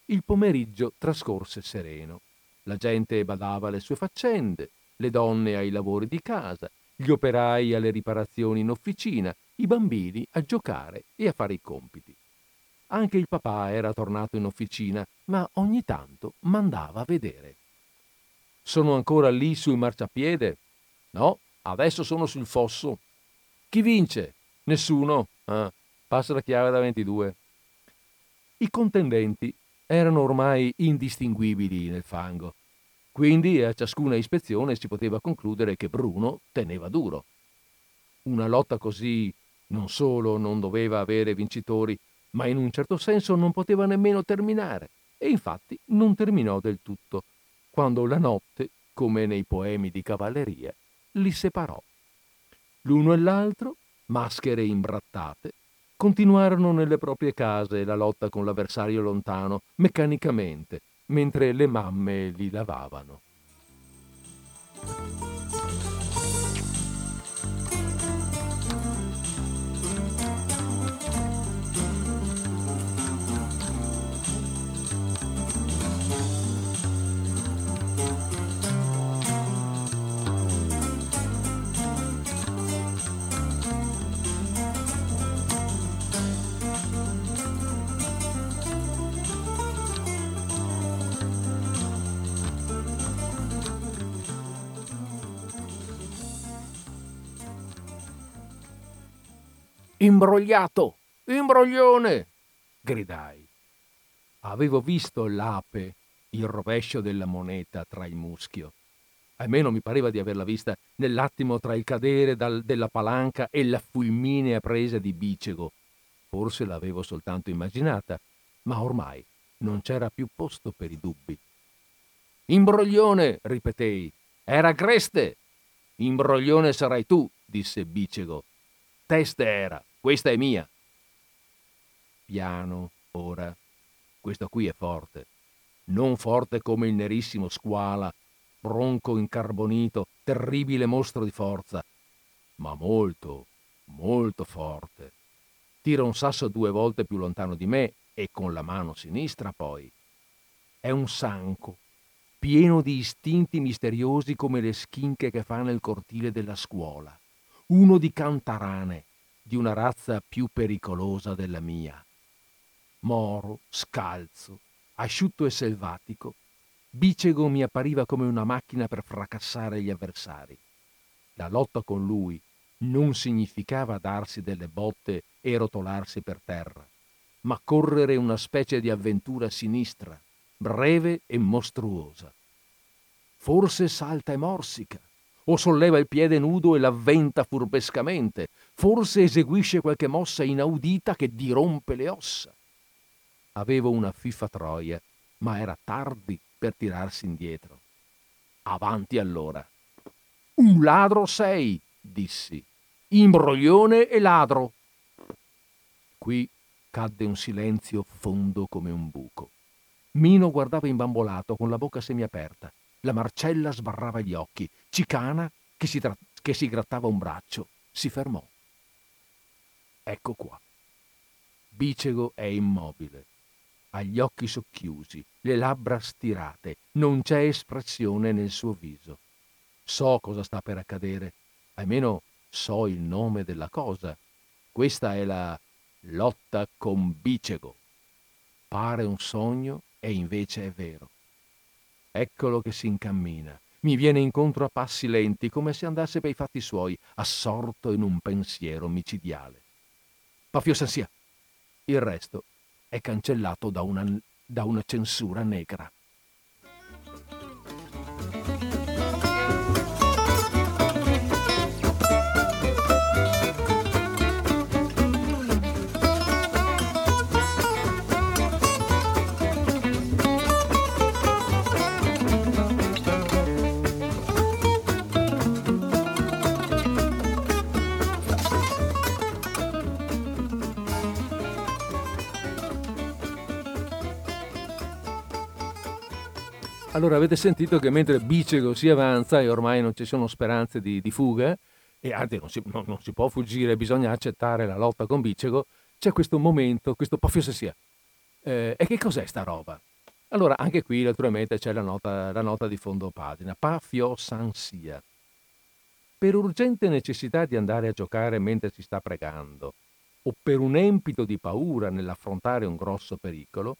Il pomeriggio trascorse sereno. La gente badava alle sue faccende, le donne ai lavori di casa, gli operai alle riparazioni in officina, i bambini a giocare e a fare i compiti. Anche il papà era tornato in officina, ma ogni tanto mandava a vedere. Sono ancora lì sul marciapiede? No, adesso sono sul fosso. Chi vince? Nessuno. Ah, passa la chiave da 22. I contendenti erano ormai indistinguibili nel fango, quindi a ciascuna ispezione si poteva concludere che Bruno teneva duro. Una lotta così non solo non doveva avere vincitori, ma in un certo senso non poteva nemmeno terminare, e infatti non terminò del tutto, quando la notte, come nei poemi di cavalleria, li separò. L'uno e l'altro maschere imbrattate, continuarono nelle proprie case la lotta con l'avversario lontano, meccanicamente, mentre le mamme li lavavano. Imbrogliato! Imbroglione! gridai. Avevo visto l'ape, il rovescio della moneta tra il muschio. almeno mi pareva di averla vista nell'attimo tra il cadere dal, della palanca e la fulminea presa di Bicego. Forse l'avevo soltanto immaginata, ma ormai non c'era più posto per i dubbi. Imbroglione, ripetei. Era Greste. Imbroglione sarai tu, disse Bicego. Teste era, questa è mia. Piano, ora. Questo qui è forte. Non forte come il nerissimo squala bronco incarbonito, terribile mostro di forza, ma molto, molto forte. Tira un sasso due volte più lontano di me e con la mano sinistra poi. È un sanco, pieno di istinti misteriosi come le schinche che fa nel cortile della scuola. Uno di cantarane, di una razza più pericolosa della mia. Moro, scalzo, asciutto e selvatico, Bicego mi appariva come una macchina per fracassare gli avversari. La lotta con lui non significava darsi delle botte e rotolarsi per terra, ma correre una specie di avventura sinistra, breve e mostruosa. Forse salta e morsica, o solleva il piede nudo e l'avventa furbescamente, forse eseguisce qualche mossa inaudita che dirompe le ossa. Avevo una fiffa troia, ma era tardi per tirarsi indietro. Avanti allora. Un ladro sei, dissi. Imbroglione e ladro. Qui cadde un silenzio fondo come un buco. Mino guardava imbambolato con la bocca semiaperta. La Marcella sbarrava gli occhi. Cicana, che si, tra- che si grattava un braccio, si fermò. Ecco qua. Bicego è immobile ha gli occhi socchiusi, le labbra stirate, non c'è espressione nel suo viso. So cosa sta per accadere, almeno so il nome della cosa. Questa è la lotta con Bicego. Pare un sogno e invece è vero. Eccolo che si incammina. Mi viene incontro a passi lenti, come se andasse per i fatti suoi, assorto in un pensiero micidiale. Pafio Sansia. Il resto è cancellato da una, da una censura negra. Allora avete sentito che mentre Bicego si avanza e ormai non ci sono speranze di, di fuga, e anzi non si, non, non si, può fuggire, bisogna accettare la lotta con Bicego, c'è questo momento, questo poffio se sia. Eh, e che cos'è sta roba? Allora anche qui naturalmente c'è la nota, la nota di fondo pagina, Pafio San Sia. Per urgente necessità di andare a giocare mentre si sta pregando, o per un empito di paura nell'affrontare un grosso pericolo,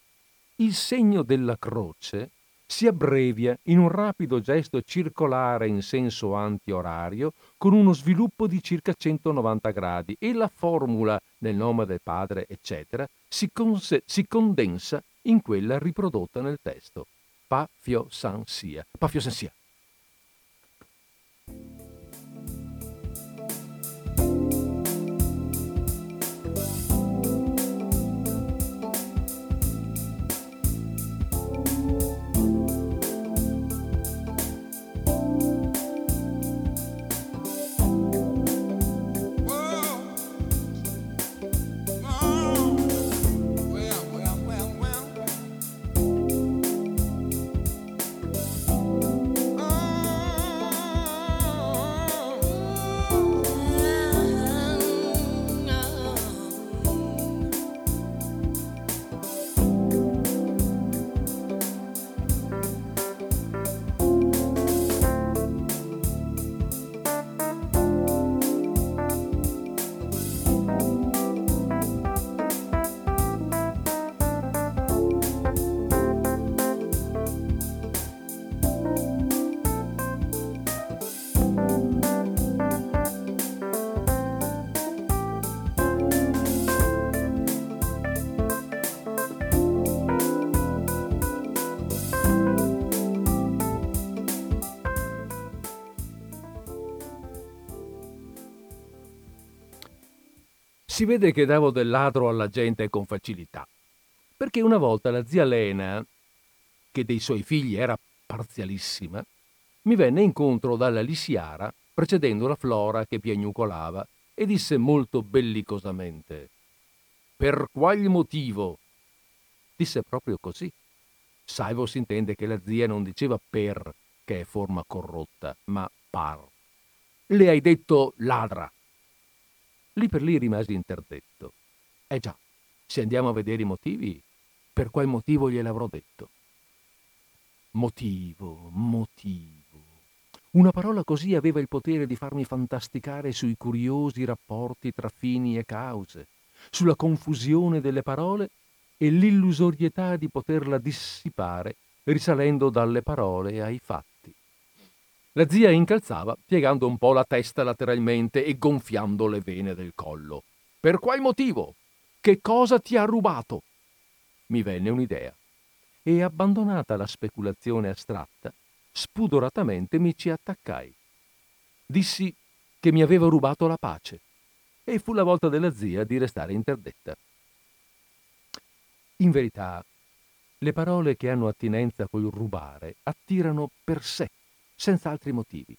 il segno della croce si abbrevia in un rapido gesto circolare in senso antiorario con uno sviluppo di circa 190 gradi e la formula nel nome del padre, eccetera, si, conse- si condensa in quella riprodotta nel testo. Pa Fio San Sia. Pa Fio San Sia. Si vede che davo del ladro alla gente con facilità, perché una volta la zia Lena, che dei suoi figli era parzialissima, mi venne incontro dalla lisiara precedendo la Flora che piagnucolava e disse molto bellicosamente Per qual motivo? Disse proprio così. Salvo si intende che la zia non diceva per, che è forma corrotta, ma par. Le hai detto ladra. Lì per lì rimasi interdetto. Eh già, se andiamo a vedere i motivi, per qual motivo gliel'avrò detto? Motivo, motivo. Una parola così aveva il potere di farmi fantasticare sui curiosi rapporti tra fini e cause, sulla confusione delle parole e l'illusorietà di poterla dissipare risalendo dalle parole ai fatti. La zia incalzava, piegando un po' la testa lateralmente e gonfiando le vene del collo. Per qual motivo? Che cosa ti ha rubato? Mi venne un'idea e, abbandonata la speculazione astratta, spudoratamente mi ci attaccai. Dissi che mi aveva rubato la pace e fu la volta della zia di restare interdetta. In verità, le parole che hanno attinenza col rubare attirano per sé, senza altri motivi.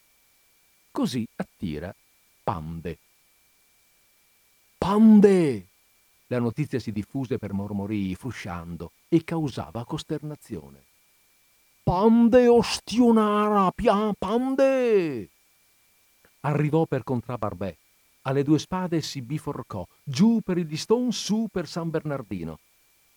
Così attira Pande. Pande! La notizia si diffuse per mormorii, frusciando, e causava costernazione. Pande ostionara, pia pande! Arrivò per Contrabarbè. Alle due spade si biforcò, giù per il Diston, su per San Bernardino.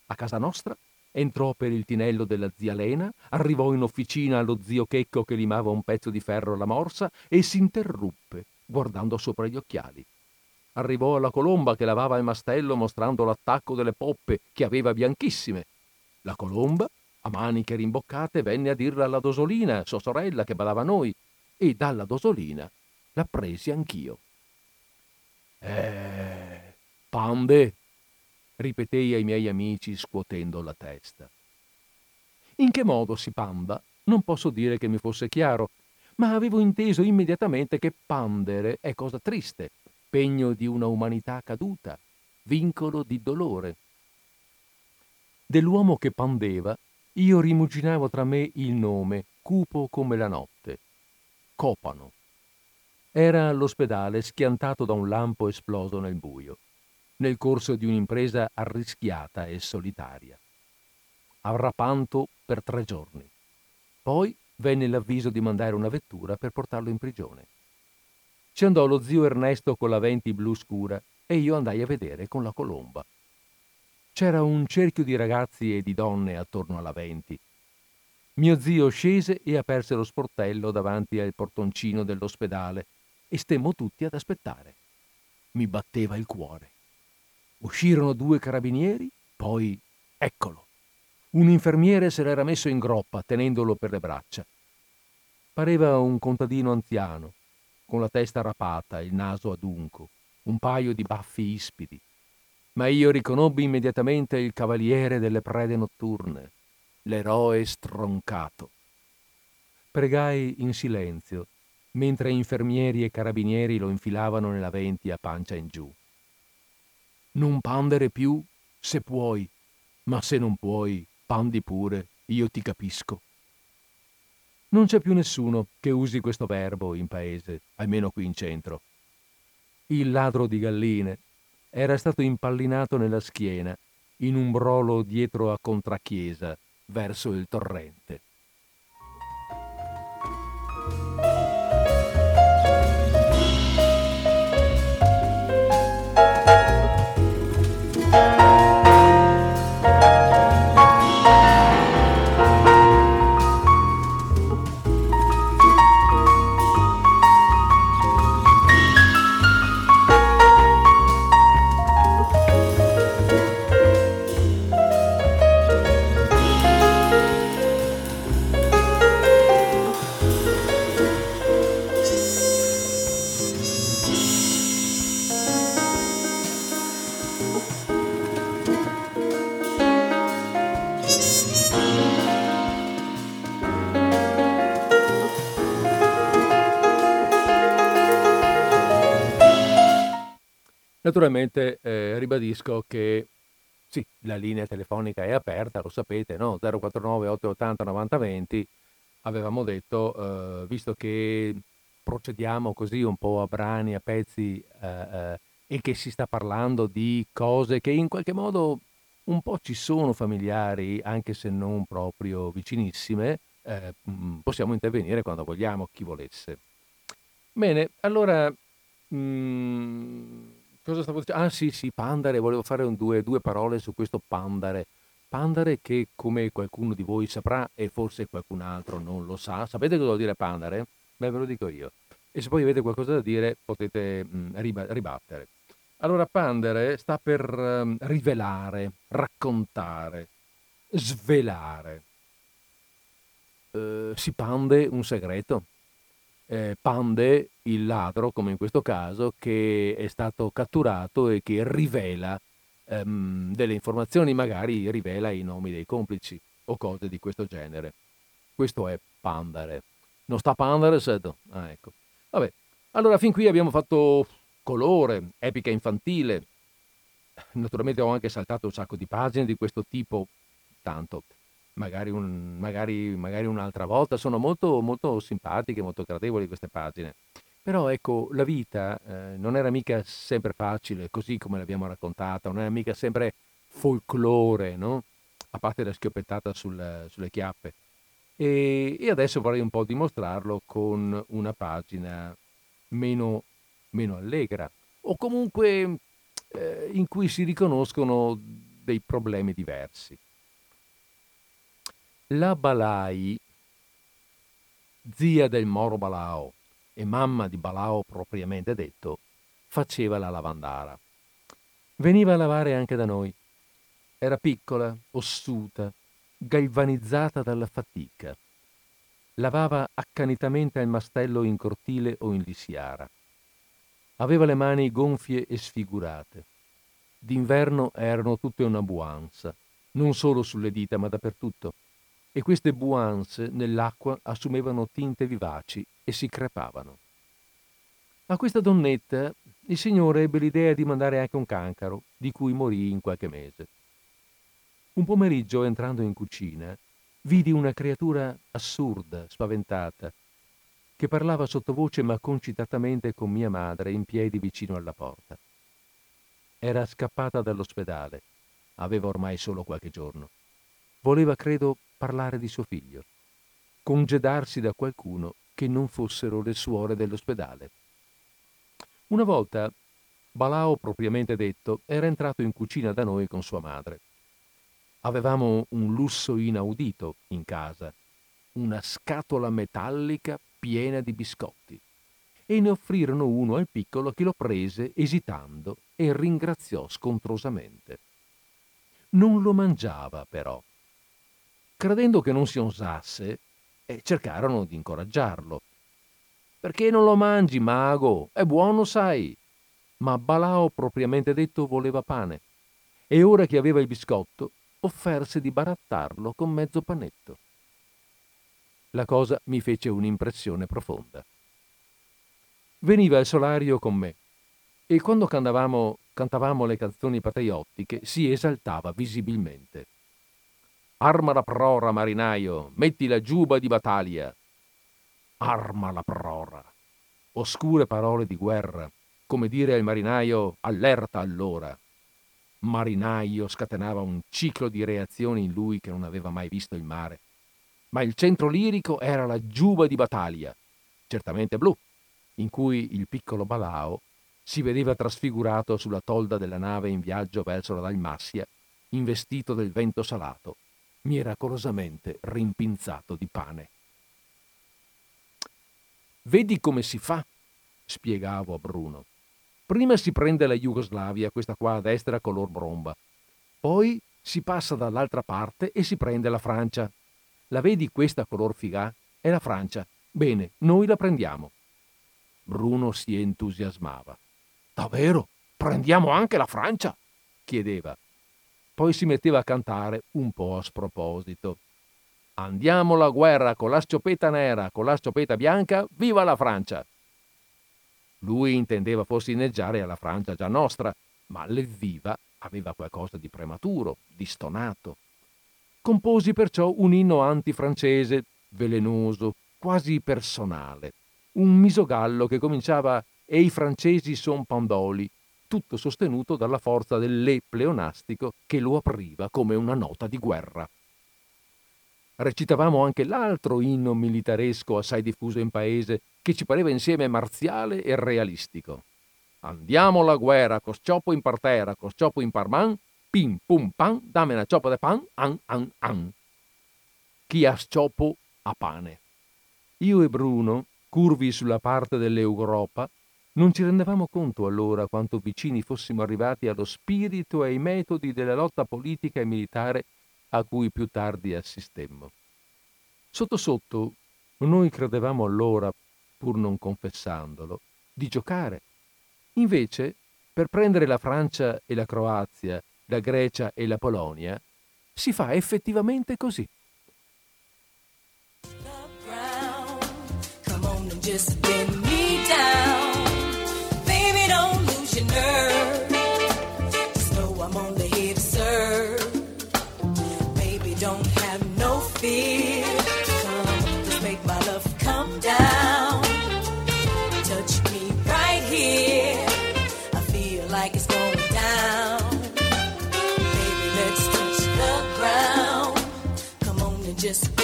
A casa nostra entrò per il tinello della zia Lena, arrivò in officina allo zio Checco che limava un pezzo di ferro alla morsa e si interruppe, guardando sopra gli occhiali. Arrivò alla colomba che lavava il mastello mostrando l'attacco delle poppe che aveva bianchissime. La colomba a maniche rimboccate venne a dirla alla Dosolina, sua sorella che badava a noi, e dalla Dosolina la presi anch'io. Eh, pande, ripetei ai miei amici scuotendo la testa. In che modo si panda? Non posso dire che mi fosse chiaro, ma avevo inteso immediatamente che pandere è cosa triste, pegno di una umanità caduta, vincolo di dolore. Dell'uomo che pandeva io rimuginavo tra me il nome, cupo come la notte. Copano. Era all'ospedale schiantato da un lampo esploso nel buio, nel corso di un'impresa arrischiata e solitaria. Avrà panto per tre giorni. Poi venne l'avviso di mandare una vettura per portarlo in prigione. Ci andò lo zio Ernesto con la venti blu scura e io andai a vedere con la colomba. C'era un cerchio di ragazzi e di donne attorno alla venti. Mio zio scese e aperse lo sportello davanti al portoncino dell'ospedale e stemmo tutti ad aspettare. Mi batteva il cuore. Uscirono due carabinieri, poi eccolo. Un infermiere se l'era messo in groppa, tenendolo per le braccia. Pareva un contadino anziano, con la testa rapata, il naso adunco, un paio di baffi ispidi, ma io riconobbi immediatamente il cavaliere delle prede notturne, l'eroe stroncato. Pregai in silenzio, mentre infermieri e carabinieri lo infilavano nella venti a pancia in giù. Non pandere più, se puoi, ma se non puoi, pandi pure, io ti capisco. Non c'è più nessuno che usi questo verbo in paese, almeno qui in centro. Il ladro di galline, era stato impallinato nella schiena, in un brolo dietro a contrachiesa, verso il torrente. Naturalmente eh, ribadisco che sì, la linea telefonica è aperta, lo sapete, no? 049 880 9020. Avevamo detto, eh, visto che procediamo così un po' a brani, a pezzi eh, eh, e che si sta parlando di cose che in qualche modo un po' ci sono familiari, anche se non proprio vicinissime, eh, mm, possiamo intervenire quando vogliamo, chi volesse. Bene, allora, mh, mm, cosa stavo dicendo? Ah sì, sì, Pandare, volevo fare due, due parole su questo Pandare. Pandare che, come qualcuno di voi saprà e forse qualcun altro non lo sa, sapete cosa vuol dire Pandare? Beh, ve lo dico io. E se poi avete qualcosa da dire potete mh, mm, ribattere. Allora, pandere sta per eh, rivelare, raccontare, svelare. Eh, si pande un segreto. Eh, pande il ladro, come in questo caso, che è stato catturato e che rivela ehm, delle informazioni, magari rivela i nomi dei complici o cose di questo genere. Questo è pandere. Non sta pandere, sedo? Ah, ecco. Vabbè, allora fin qui abbiamo fatto colore, epica infantile. Naturalmente ho anche saltato un sacco di pagine di questo tipo, tanto magari, un, magari, magari un'altra volta. Sono molto, molto simpatiche, molto gradevoli queste pagine. Però ecco, la vita eh, non era mica sempre facile, così come l'abbiamo raccontata, non era mica sempre folklore, no? A parte la schioppettata sul, sulle chiappe. E, e, adesso vorrei un po' dimostrarlo con una pagina meno meno allegra o comunque eh, in cui si riconoscono dei problemi diversi. La Balai, zia del Moro Balao e mamma di Balao propriamente detto, faceva la lavandara. Veniva a lavare anche da noi. Era piccola, ossuta, galvanizzata dalla fatica. Lavava accanitamente al mastello in cortile o in lisiara. Aveva le mani gonfie e sfigurate. D'inverno erano tutte una buanza, non solo sulle dita ma dappertutto, e queste buanze nell'acqua assumevano tinte vivaci e si crepavano. A questa donnetta il Signore ebbe l'idea di mandare anche un cancro, di cui morì in qualche mese. Un pomeriggio, entrando in cucina, vidi una creatura assurda, spaventata, che parlava sottovoce ma concitatamente con mia madre in piedi vicino alla porta. Era scappata dall'ospedale, aveva ormai solo qualche giorno. Voleva, credo, parlare di suo figlio, congedarsi da qualcuno che non fossero le suore dell'ospedale. Una volta Balao, propriamente detto, era entrato in cucina da noi con sua madre. Avevamo un lusso inaudito in casa, una scatola metallica piena di biscotti e ne offrirono uno al piccolo che lo prese esitando e ringraziò scontrosamente. Non lo mangiava però. Credendo che non si osasse, eh, cercarono di incoraggiarlo. Perché non lo mangi, mago? È buono, sai. Ma Balao, propriamente detto, voleva pane. E ora che aveva il biscotto, offerse di barattarlo con mezzo panetto la cosa mi fece un'impressione profonda. Veniva al solario con me e quando cantavamo, cantavamo le canzoni patriottiche si esaltava visibilmente. Arma la prora, marinaio, metti la giuba di battaglia. Arma la prora. Oscure parole di guerra, come dire al marinaio allerta allora. Marinaio scatenava un ciclo di reazioni in lui che non aveva mai visto il mare ma il centro lirico era la giuba di battaglia, certamente blu, in cui il piccolo Balao si vedeva trasfigurato sulla tolda della nave in viaggio verso la Dalmassia, investito del vento salato, miracolosamente rimpinzato di pane. Vedi come si fa, spiegavo a Bruno. Prima si prende la Jugoslavia, questa qua a destra color bromba, poi si passa dall'altra parte e si prende la Francia, la vedi questa color figà? È la Francia. Bene, noi la prendiamo. Bruno si entusiasmava. Davvero? Prendiamo anche la Francia? chiedeva. Poi si metteva a cantare un po' a sproposito. Andiamo alla guerra con la sciopetta nera, con la sciopetta bianca, viva la Francia! Lui intendeva forse inneggiare alla Francia già nostra, ma l'Evviva aveva qualcosa di prematuro, di stonato. Composi perciò un inno antifrancese, velenoso, quasi personale, un misogallo che cominciava E i francesi son pandoli, tutto sostenuto dalla forza del le pleonastico che lo apriva come una nota di guerra. Recitavamo anche l'altro inno militaresco assai diffuso in paese, che ci pareva insieme marziale e realistico. Andiamo alla guerra, cosciopo in partera, cosciopo in parman, pim pum pam, dammi una cioppa de pan, an an an. Chi ha sciopo ha pane. Io e Bruno, curvi sulla parte dell'Europa, non ci rendevamo conto allora quanto vicini fossimo arrivati allo spirito e ai metodi della lotta politica e militare a cui più tardi assistemmo. Sotto sotto, noi credevamo allora, pur non confessandolo, di giocare. Invece, per prendere la Francia e la Croazia, la Grecia e la Polonia, si fa effettivamente così. Just me down. Baby, don't your nerve. fear. Come, just make my love come down. Touch me right here. I feel like it's going down. Baby, let's touch the ground. Come on and just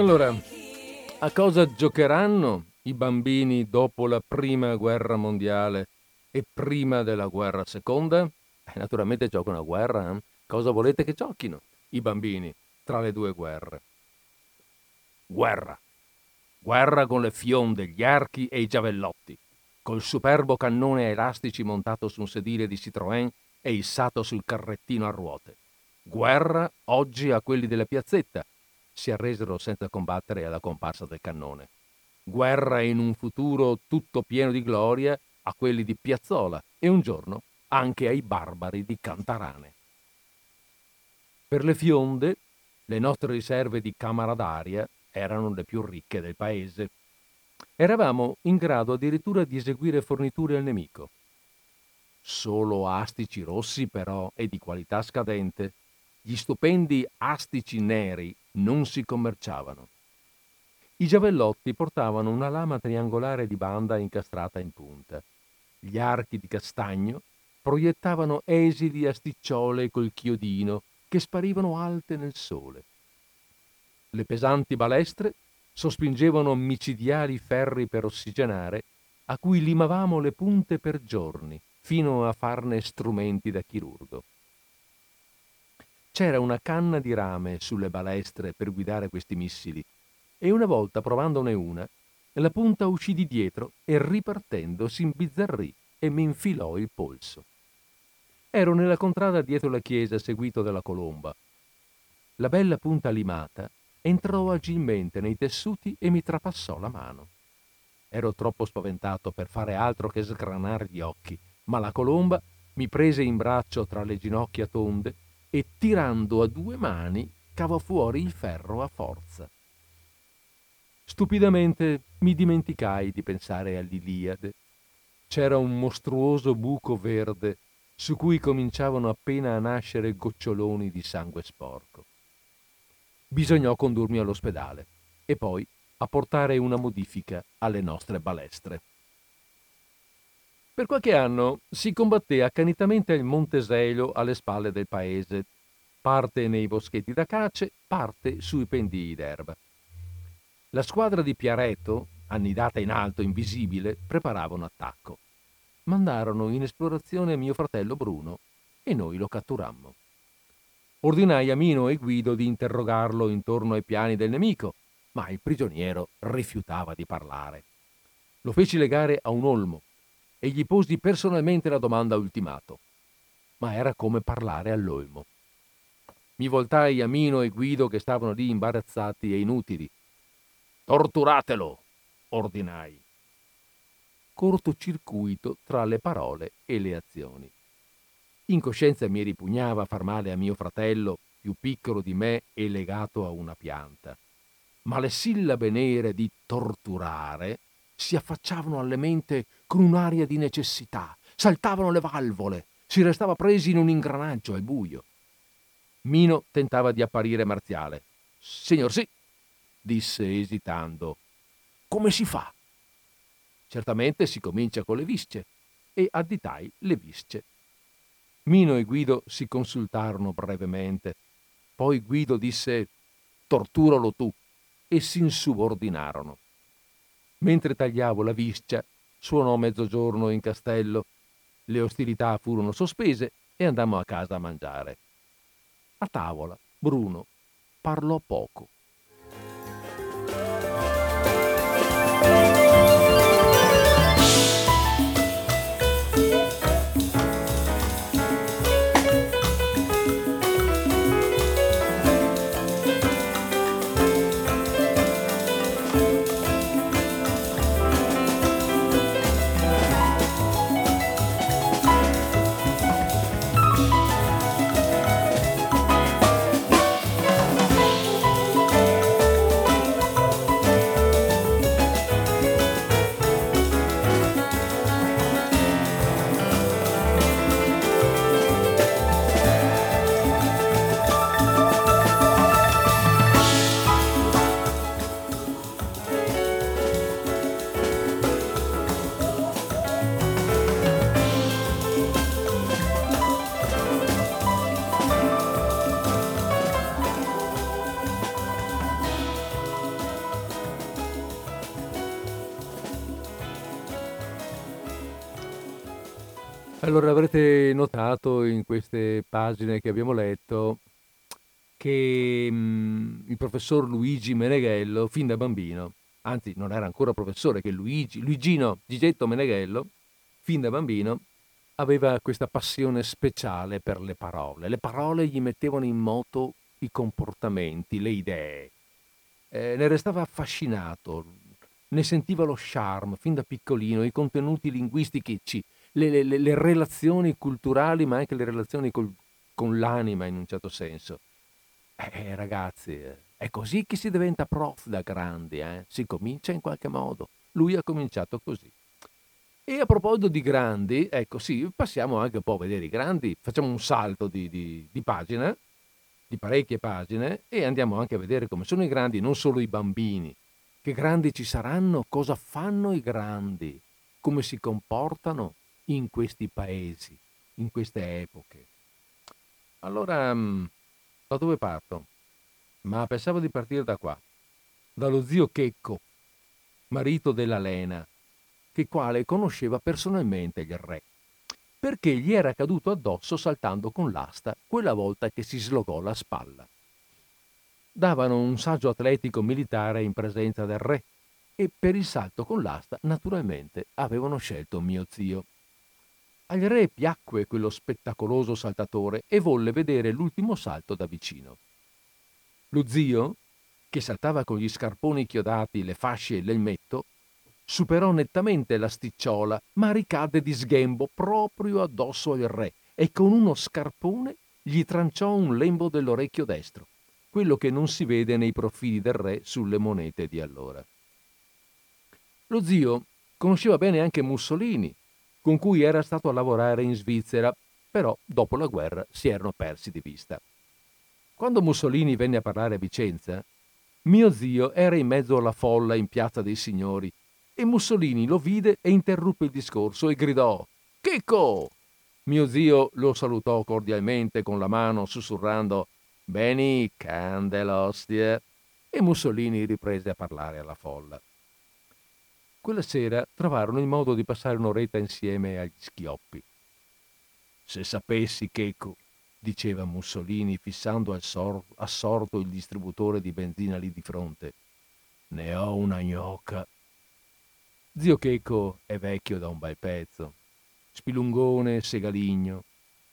Allora, a cosa giocheranno i bambini dopo la prima guerra mondiale e prima della guerra seconda? Eh, naturalmente giocano a guerra. Eh? Cosa volete che giochino i bambini tra le due guerre? Guerra. Guerra con le fionde, gli archi e i giavellotti, col superbo cannone a elastici montato su un sedile di Citroën e issato sul carrettino a ruote. Guerra oggi a quelli della piazzetta, si arresero senza combattere alla comparsa del cannone. Guerra in un futuro tutto pieno di gloria a quelli di Piazzola e un giorno anche ai barbari di Cantarane. Per le fionde, le nostre riserve di camaradaria erano le più ricche del paese. Eravamo in grado addirittura di eseguire forniture al nemico. Solo astici rossi, però, e di qualità scadente, gli stupendi astici neri non si commerciavano. I giavellotti portavano una lama triangolare di banda incastrata in punta. Gli archi di castagno proiettavano esili asticciole col chiodino che sparivano alte nel sole. Le pesanti balestre sospingevano micidiali ferri per ossigenare a cui limavamo le punte per giorni, fino a farne strumenti da chirurgo. C'era una canna di rame sulle balestre per guidare questi missili e una volta provandone una, la punta uscì di dietro e ripartendo si imbizzarrì e mi infilò il polso. Ero nella contrada dietro la chiesa seguito dalla colomba. La bella punta limata entrò agilmente nei tessuti e mi trapassò la mano. Ero troppo spaventato per fare altro che sgranare gli occhi, ma la colomba mi prese in braccio tra le ginocchia tonde e tirando a due mani cavò fuori il ferro a forza. Stupidamente mi dimenticai di pensare all'Iliade. C'era un mostruoso buco verde su cui cominciavano appena a nascere goccioloni di sangue sporco. Bisognò condurmi all'ospedale e poi apportare una modifica alle nostre balestre. Per qualche anno si combatté accanitamente il Monteselo alle spalle del paese, parte nei boschetti d'acace, parte sui pendii d'erba. La squadra di Piareto, annidata in alto, invisibile, preparava un attacco. mandarono in esplorazione mio fratello Bruno e noi lo catturammo. Ordinai a Mino e Guido di interrogarlo intorno ai piani del nemico, ma il prigioniero rifiutava di parlare. Lo feci legare a un olmo e gli posi personalmente la domanda ultimato. Ma era come parlare all'olmo. Mi voltai a Mino e Guido che stavano lì imbarazzati e inutili. Torturatelo, ordinai. Cortocircuito tra le parole e le azioni. In coscienza mi ripugnava far male a mio fratello, più piccolo di me e legato a una pianta. Ma le sillabe nere di torturare si affacciavano alle mente con un'aria di necessità, saltavano le valvole, si restava presi in un ingranaggio al buio. Mino tentava di apparire marziale. Signor sì, disse esitando. Come si fa? Certamente si comincia con le visce e additai le visce. Mino e Guido si consultarono brevemente. Poi Guido disse torturalo tu e si insubordinarono. Mentre tagliavo la viscia, suonò mezzogiorno in castello. Le ostilità furono sospese e andammo a casa a mangiare. A tavola, Bruno parlò poco. Allora avrete notato in queste pagine che abbiamo letto che mh, mm, il professor Luigi Meneghello, fin da bambino, anzi non era ancora professore, che Luigi, Luigino Gigetto Meneghello, fin da bambino, aveva questa passione speciale per le parole. Le parole gli mettevano in moto i comportamenti, le idee. Eh, ne restava affascinato, ne sentiva lo charme fin da piccolino, i contenuti linguistici le, le, le relazioni culturali, ma anche le relazioni col, con l'anima in un certo senso. Eh, ragazzi, eh, è così che si diventa prof da grandi, eh? si comincia in qualche modo. Lui ha cominciato così. E a proposito di grandi, ecco sì, passiamo anche un po' a vedere i grandi, facciamo un salto di, di, di pagina, di parecchie pagine, e andiamo anche a vedere come sono i grandi, non solo i bambini. Che grandi ci saranno, cosa fanno i grandi, come si comportano, in questi paesi, in queste epoche. Allora, mm, da dove parto? Ma pensavo di partire da qua, dallo zio Checco, marito della Lena, che quale conosceva personalmente il re, perché gli era caduto addosso saltando con l'asta quella volta che si slogò la spalla. Davano un saggio atletico militare in presenza del re e per il salto con l'asta naturalmente avevano scelto mio zio. Al re piacque quello spettacoloso saltatore e volle vedere l'ultimo salto da vicino. Lo zio, che saltava con gli scarponi chiodati, le fasce e l'elmetto, superò nettamente la sticciola, ma ricadde di sghembo proprio addosso al re e con uno scarpone gli tranciò un lembo dell'orecchio destro, quello che non si vede nei profili del re sulle monete di allora. Lo zio conosceva bene anche Mussolini con cui era stato a lavorare in Svizzera, però dopo la guerra si erano persi di vista. Quando Mussolini venne a parlare a Vicenza, mio zio era in mezzo alla folla in Piazza dei Signori e Mussolini lo vide e interruppe il discorso e gridò Chicco! Mio zio lo salutò cordialmente con la mano sussurrando Beni, candelostie! E Mussolini riprese a parlare alla folla. Quella sera trovarono il modo di passare un'oretta insieme agli schioppi. Se sapessi, Checo, diceva Mussolini fissando assorto il distributore di benzina lì di fronte, ne ho una gnocca. Zio Checo è vecchio da un bel pezzo, spilungone, segaligno,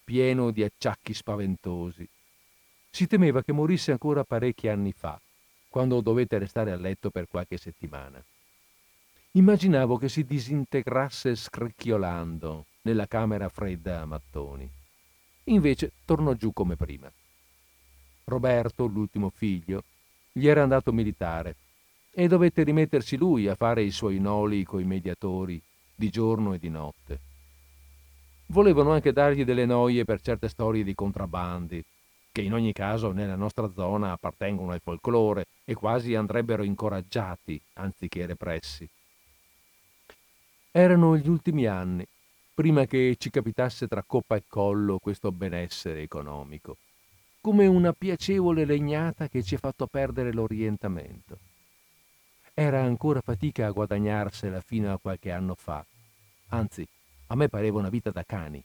pieno di acciacchi spaventosi. Si temeva che morisse ancora parecchi anni fa, quando dovette restare a letto per qualche settimana. Immaginavo che si disintegrasse scricchiolando nella camera fredda a mattoni. Invece tornò giù come prima. Roberto, l'ultimo figlio, gli era andato militare e dovette rimettersi lui a fare i suoi noli coi mediatori di giorno e di notte. Volevano anche dargli delle noie per certe storie di contrabbandi, che in ogni caso nella nostra zona appartengono al folklore e quasi andrebbero incoraggiati anziché repressi. Erano gli ultimi anni, prima che ci capitasse tra coppa e collo questo benessere economico, come una piacevole legnata che ci ha fatto perdere l'orientamento. Era ancora fatica a guadagnarsela fino a qualche anno fa. Anzi, a me pareva una vita da cani,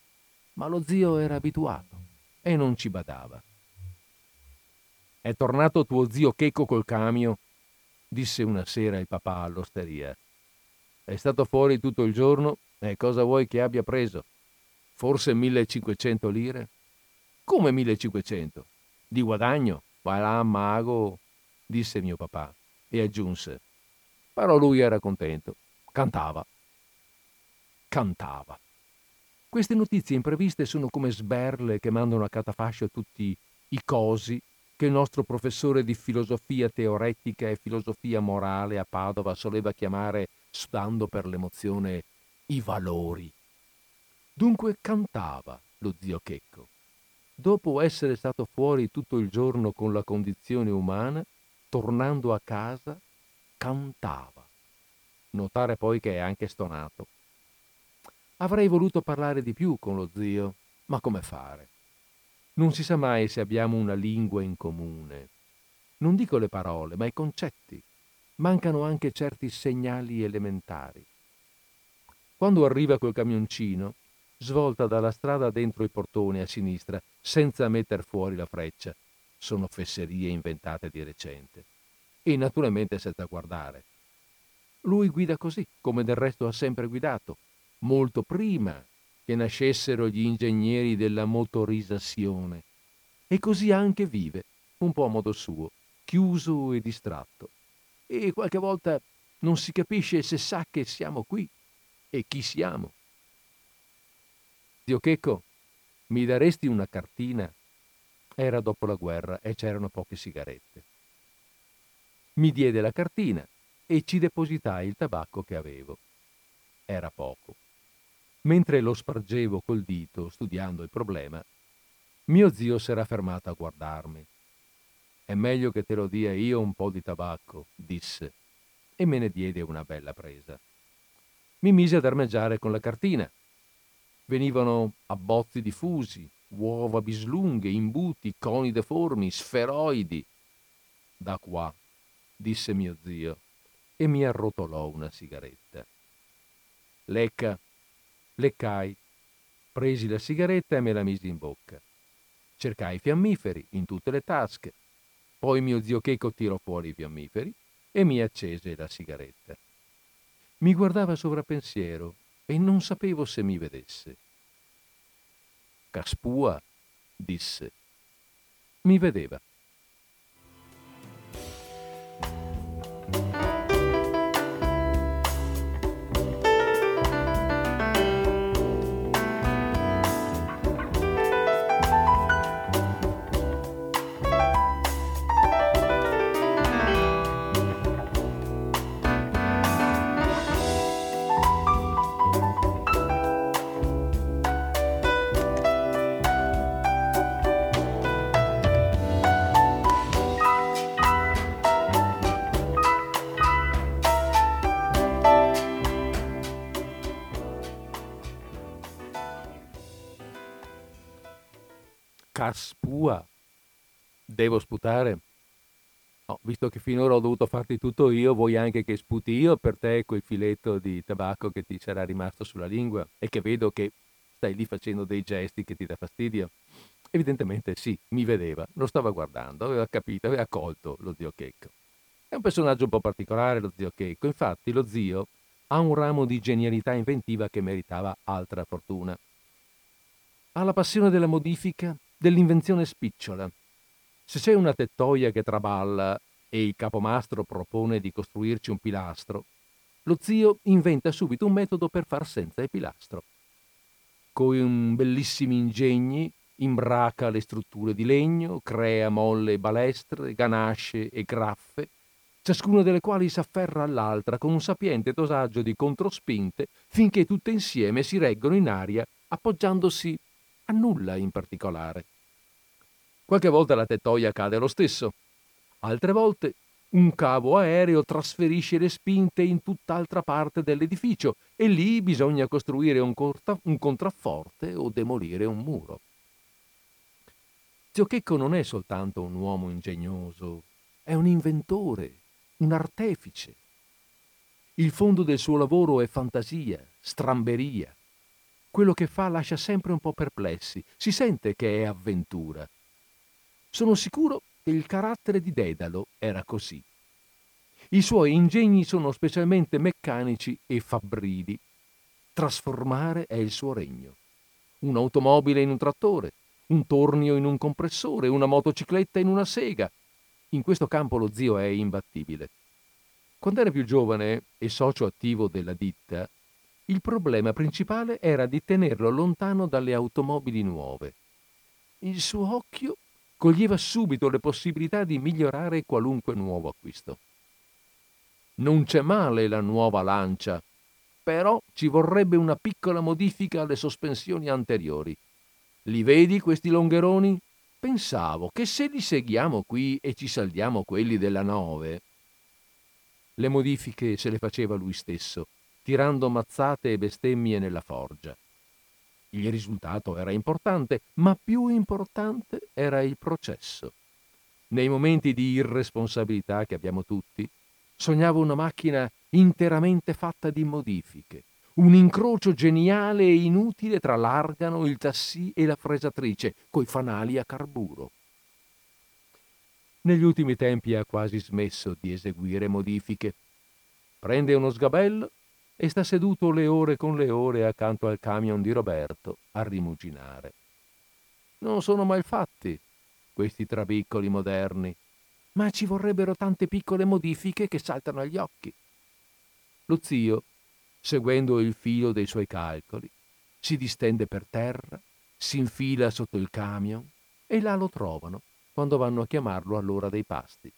ma lo zio era abituato e non ci badava. È tornato tuo zio Checo col camio, disse una sera il papà all'osteria. È stato fuori tutto il giorno e cosa vuoi che abbia preso? Forse 1500 lire? Come 1500? Di guadagno? Va là, mago, disse mio papà e aggiunse. Però lui era contento. Cantava. Cantava. Queste notizie impreviste sono come sberle che mandano a catafascio tutti i cosi che il nostro professore di filosofia teoretica e filosofia morale a Padova soleva chiamare, stando per l'emozione, i valori. Dunque cantava lo zio Checco. Dopo essere stato fuori tutto il giorno con la condizione umana, tornando a casa cantava. Notare poi che è anche stonato. Avrei voluto parlare di più con lo zio, ma come fare? Non si sa mai se abbiamo una lingua in comune. Non dico le parole, ma i concetti. Mancano anche certi segnali elementari. Quando arriva quel camioncino, svolta dalla strada dentro i portoni a sinistra, senza metter fuori la freccia, sono fesserie inventate di recente e naturalmente senza guardare. Lui guida così, come del resto ha sempre guidato, molto prima che nascessero gli ingegneri della motorizzazione. E così anche vive, un po' a modo suo, chiuso e distratto. E qualche volta non si capisce se sa che siamo qui e chi siamo. Zio Checco, mi daresti una cartina? Era dopo la guerra e c'erano poche sigarette. Mi diede la cartina e ci depositai il tabacco che avevo. Era poco. Mentre lo spargevo col dito, studiando il problema, mio zio s'era fermato a guardarmi. È meglio che te lo dia io un po' di tabacco, disse, e me ne diede una bella presa. Mi mise ad armeggiare con la cartina. Venivano abbozzi diffusi, uova bislunghe, imbuti, coni deformi, sferoidi. Da qua disse mio zio e mi arrotolò una sigaretta. Lecca, leccai, presi la sigaretta e me la misi in bocca. Cercai fiammiferi in tutte le tasche. Poi mio zio Checo tirò fuori i fiammiferi e mi accese la sigaretta. Mi guardava sovrappensiero e non sapevo se mi vedesse. Caspua, disse. Mi vedeva. Caspua. Devo sputare? Oh, visto che finora ho dovuto farti tutto io, vuoi anche che sputi io per te quel filetto di tabacco che ti sarà rimasto sulla lingua e che vedo che stai lì facendo dei gesti che ti dà fastidio? Evidentemente sì, mi vedeva, lo stava guardando, aveva capito, aveva colto lo zio Checco. È un personaggio un po' particolare lo zio Checco, infatti lo zio ha un ramo di genialità inventiva che meritava altra fortuna. Ha la passione della modifica, dell'invenzione spicciola, se c'è una tettoia che traballa e il capomastro propone di costruirci un pilastro, lo zio inventa subito un metodo per far senza il pilastro. Con bellissimi ingegni imbraca le strutture di legno, crea molle e balestre, ganasce e graffe, ciascuna delle quali s'afferra all'altra con un sapiente dosaggio di controspinte finché tutte insieme si reggono in aria appoggiandosi a nulla in particolare. Qualche volta la tettoia cade lo stesso, altre volte un cavo aereo trasferisce le spinte in tutt'altra parte dell'edificio e lì bisogna costruire un, corta- un contrafforte o demolire un muro. Zio Checco non è soltanto un uomo ingegnoso, è un inventore, un artefice. Il fondo del suo lavoro è fantasia, stramberia. Quello che fa lascia sempre un po' perplessi, si sente che è avventura, sono sicuro che il carattere di Dedalo era così. I suoi ingegni sono specialmente meccanici e fabbrili. Trasformare è il suo regno. Un'automobile in un trattore, un tornio in un compressore, una motocicletta in una sega. In questo campo lo zio è imbattibile. Quando era più giovane e socio attivo della ditta, il problema principale era di tenerlo lontano dalle automobili nuove. Il suo occhio coglieva subito le possibilità di migliorare qualunque nuovo acquisto. Non c'è male la nuova lancia, però ci vorrebbe una piccola modifica alle sospensioni anteriori. Li vedi questi longheroni? Pensavo che se li seguiamo qui e ci saldiamo quelli della 9. Le modifiche se le faceva lui stesso, tirando mazzate e bestemmie nella forgia. Il risultato era importante, ma più importante era il processo. Nei momenti di irresponsabilità che abbiamo tutti, sognavo una macchina interamente fatta di modifiche, un incrocio geniale e inutile tra l'argano, il tassì e la fresatrice, coi fanali a carburo. Negli ultimi tempi ha quasi smesso di eseguire modifiche. Prende uno sgabello e sta seduto le ore con le ore accanto al camion di Roberto a rimuginare. Non sono mal fatti questi trabiccoli moderni, ma ci vorrebbero tante piccole modifiche che saltano agli occhi. Lo zio, seguendo il filo dei suoi calcoli, si distende per terra, si infila sotto il camion e là lo trovano quando vanno a chiamarlo all'ora dei pasti.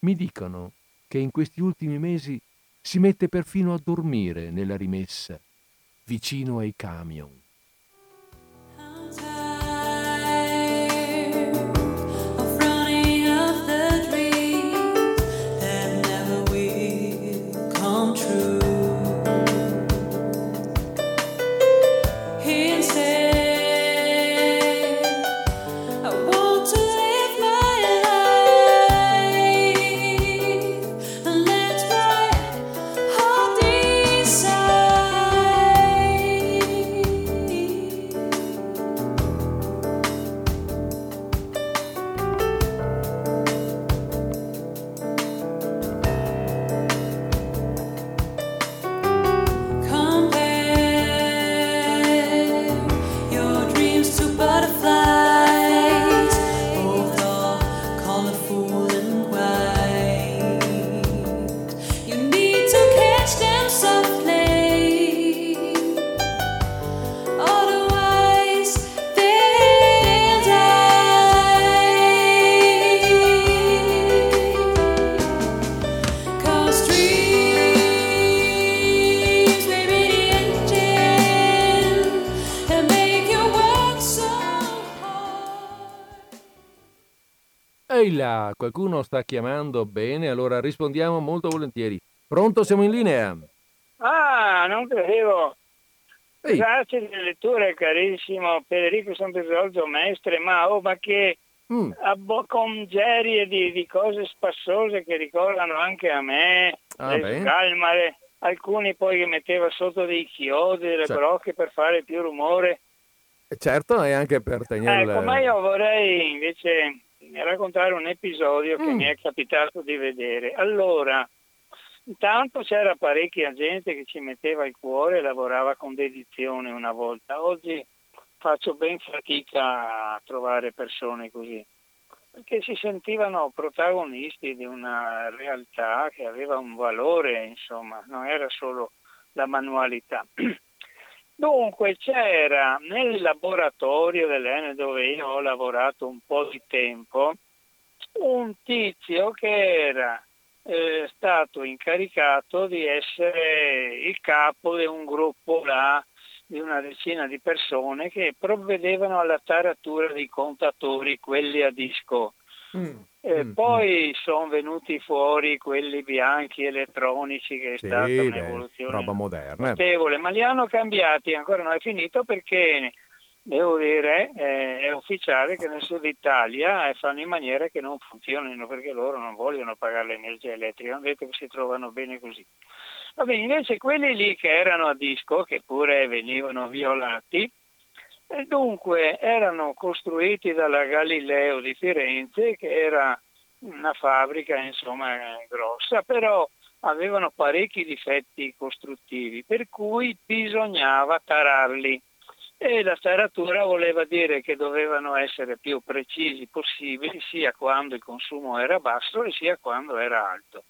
Mi dicono che in questi ultimi mesi si mette perfino a dormire nella rimessa, vicino ai camion. Qualcuno sta chiamando bene, allora rispondiamo molto volentieri. Pronto, siamo in linea. Ah, non credevo. Ehi. Grazie delle letture, carissimo Federico Sanpesolgio, maestre, ma, oh, ma che mm. abbo- con gerie di, di, cose spassose che ricordano anche a me, ah, le scalmare, alcuni poi che metteva sotto dei chiodi, delle certo. brocche per fare più rumore. Certo, e anche per tenere... Ecco, ma io vorrei invece raccontare un episodio che mm. mi è capitato di vedere. Allora, intanto c'era parecchia gente che ci metteva il cuore e lavorava con dedizione una volta. Oggi faccio ben fatica a trovare persone così, perché si sentivano protagonisti di una realtà che aveva un valore, insomma, non era solo la manualità. [CLEARS THROAT] Dunque c'era nel laboratorio dell'Ene dove io ho lavorato un po' di tempo un tizio che era eh, stato incaricato di essere il capo di un gruppo là di una decina di persone che provvedevano alla taratura dei contatori, quelli a disco. Mm. Eh, mm, poi mm. sono venuti fuori quelli bianchi elettronici che è sì, stata un'evoluzione roba moderna. notevole, ma li hanno cambiati, ancora non è finito perché devo dire eh, è ufficiale che nel sud Italia eh, fanno in maniera che non funzionino perché loro non vogliono pagare l'energia elettrica, hanno detto che si trovano bene così. Va bene, invece quelli lì che erano a disco, che pure venivano violati, e dunque erano costruiti dalla Galileo di Firenze, che era una fabbrica insomma grossa, però avevano parecchi difetti costruttivi, per cui bisognava tararli. E la taratura voleva dire che dovevano essere più precisi possibili sia quando il consumo era basso sia quando era alto.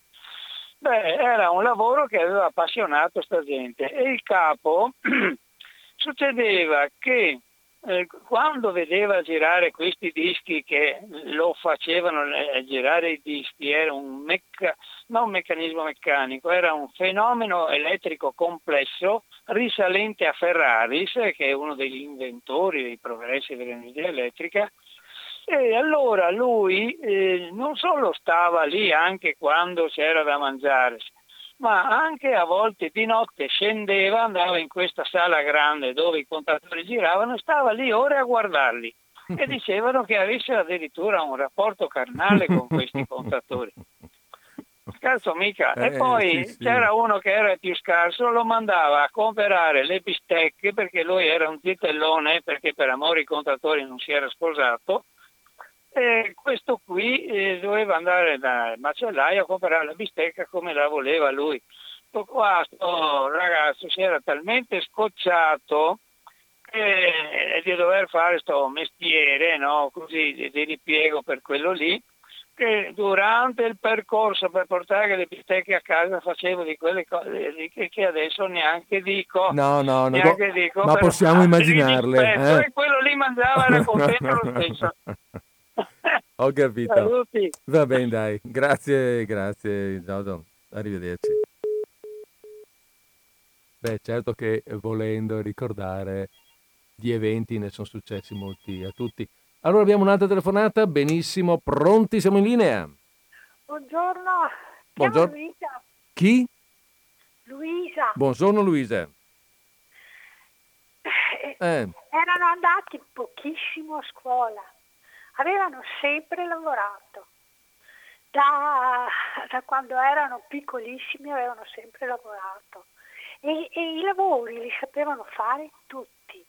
Beh, era un lavoro che aveva appassionato sta gente e il capo [CLEARS THROAT] succedeva che eh, quando vedeva girare questi dischi che lo facevano eh, girare i dischi, era un, mecca- non un meccanismo meccanico, era un fenomeno elettrico complesso risalente a Ferraris, che è uno degli inventori dei progressi dell'energia elettrica, e allora lui eh, non solo stava lì anche quando c'era da mangiare, ma anche a volte di notte scendeva, andava in questa sala grande dove i contatori giravano stava lì ore a guardarli e [LAUGHS] dicevano che avesse addirittura un rapporto carnale con questi [LAUGHS] contatori. Scherzo mica. Eh, e poi sì, sì. c'era uno che era più scarso, lo mandava a comprare le bistecche perché lui era un zitellone, perché per amore i contatori non si era sposato, e questo qui eh, doveva andare dal macellaio a comprare la bistecca come la voleva lui. Questo qua, sto ragazzo si era talmente scocciato eh, di dover fare questo mestiere, no? così di, di ripiego per quello lì, che durante il percorso per portare le bistecche a casa facevo di quelle cose che adesso neanche dico. No, no, no dico, ma possiamo immaginarle. Eh? E quello lì mangiava era [LAUGHS] contento lo stesso. Ho capito. Saluti. Va bene, dai. Grazie, grazie, Giorgio. Arrivederci. Beh, certo che volendo ricordare di eventi ne sono successi molti a tutti. Allora abbiamo un'altra telefonata, benissimo, pronti, siamo in linea. Buongiorno. Buongiorno. Luisa. Chi? Luisa. Buongiorno Luisa. Eh, eh. Erano andati pochissimo a scuola avevano sempre lavorato. Da, da, quando erano piccolissimi avevano sempre lavorato e, e, i lavori li sapevano fare tutti.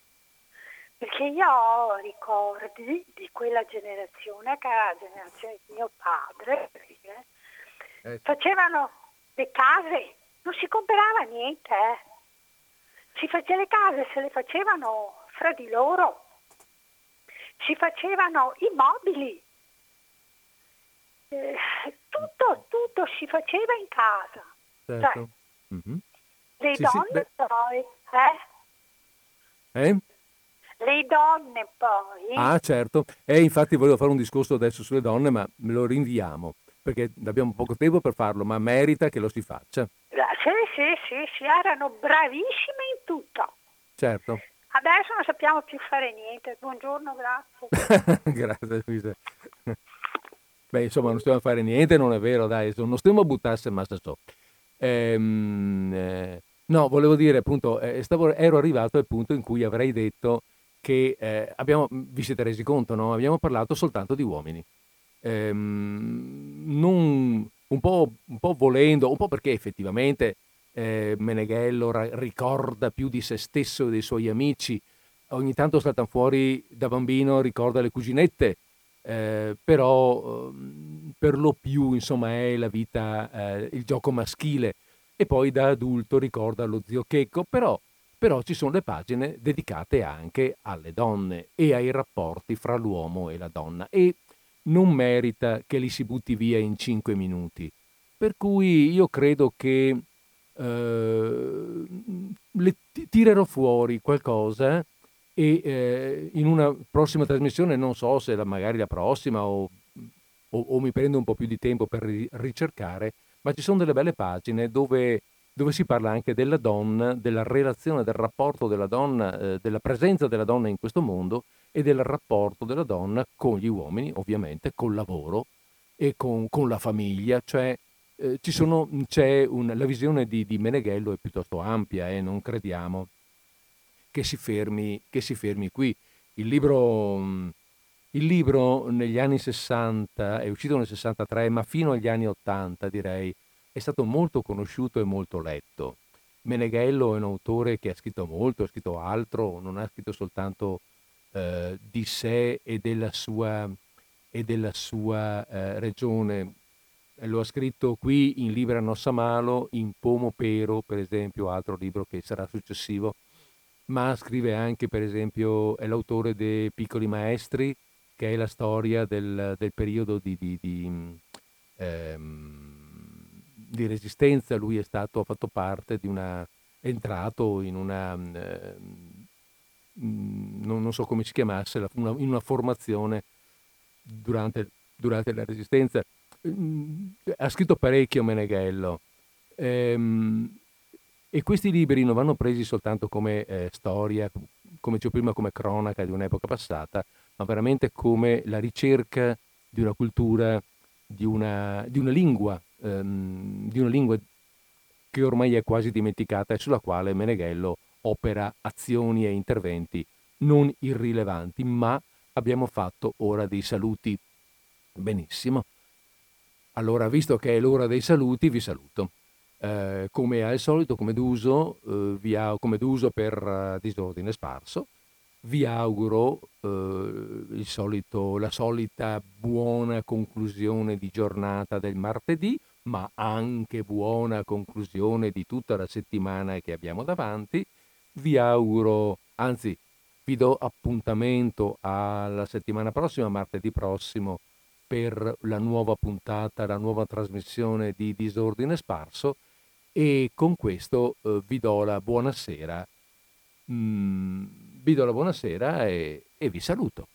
Perché io ho ricordi di quella generazione, che era la generazione di mio padre, eh. facevano le case, non si comprava niente, eh. si faceva le case, se le facevano fra di loro si facevano i mobili, eh, tutto, tutto si faceva in casa. Certo. Cioè, mm-hmm. Le sì, donne sì, poi, eh? Eh? Le donne poi. Ah, certo. E infatti volevo fare un discorso adesso sulle donne, ma me lo rinviamo, perché abbiamo poco tempo per farlo, ma merita che lo si faccia. Sì, sì, sì, sì, erano bravissime in tutto. Certo. Adesso non sappiamo più fare niente. Buongiorno, grazie. [LAUGHS] grazie Luisa. Beh, insomma, non stiamo a fare niente, non è vero, dai, non stiamo a buttarsi massa so. Ehm, eh, no, volevo dire appunto, eh, stavo, ero arrivato al punto in cui avrei detto che eh, abbiamo, vi siete resi conto, no? abbiamo parlato soltanto di uomini. Ehm, non, un, po', un, po', volendo, un po' perché effettivamente eh, Meneghello ra- ricorda più di se stesso e dei suoi amici, ogni tanto saltano fuori da bambino, ricorda le cuginette, eh, però ehm, per lo più insomma è la vita, eh, il gioco maschile. E poi da adulto ricorda lo zio Checco, però, però ci sono le pagine dedicate anche alle donne e ai rapporti fra l'uomo e la donna. E non merita che li si butti via in cinque minuti. Per cui io credo che eh, le tirerò fuori qualcosa e eh, in una prossima trasmissione, non so se la, magari la prossima o, o, o, mi prendo un po' più di tempo per ricercare, ma ci sono delle belle pagine dove, dove si parla anche della donna, della relazione, del rapporto della donna, eh, della presenza della donna in questo mondo e del rapporto della donna con gli uomini, ovviamente, col lavoro e con, con la famiglia, cioè eh, sono, un, la visione di, di, Meneghello è piuttosto ampia e eh, non crediamo che si, fermi, che si fermi qui. Il libro, il libro negli anni 60, è uscito nel 63, ma fino agli anni 80 direi, è stato molto conosciuto e molto letto. Meneghello è un autore che ha scritto molto, ha scritto altro, non ha scritto soltanto eh, di sé e della sua, e della sua eh, regione. Lo ha scritto qui in Libera Nossa Malo, in Pomo Pero, per esempio, altro libro che sarà successivo, ma scrive anche, per esempio, è l'autore dei Piccoli Maestri, che è la storia del, del periodo di, di, di, ehm, di, resistenza. Lui è stato, ha fatto parte di una, è entrato in una, eh, non, non, so come si chiamasse, una, in una formazione durante, durante la resistenza. Ha scritto parecchio Meneghello. Ehm, e questi libri non vanno presi soltanto come eh, storia, come dicevo prima, come cronaca di un'epoca passata, ma veramente come la ricerca di una cultura, di una, di una lingua, ehm, di una lingua che ormai è quasi dimenticata e sulla quale Meneghello opera azioni e interventi non irrilevanti, ma abbiamo fatto ora dei saluti. Benissimo. Allora, visto che è l'ora dei saluti, vi saluto. Eh, come al solito, come d'uso, eh, via, come d'uso per uh, disordine sparso, vi auguro eh, solito, la solita buona conclusione di giornata del martedì, ma anche buona conclusione di tutta la settimana che abbiamo davanti. Vi auguro, anzi, vi do appuntamento alla settimana prossima, martedì prossimo, per la nuova puntata, la nuova trasmissione di Disordine Sparso e con questo eh, vi do la buonasera, mm, vi do la buonasera e, e vi saluto.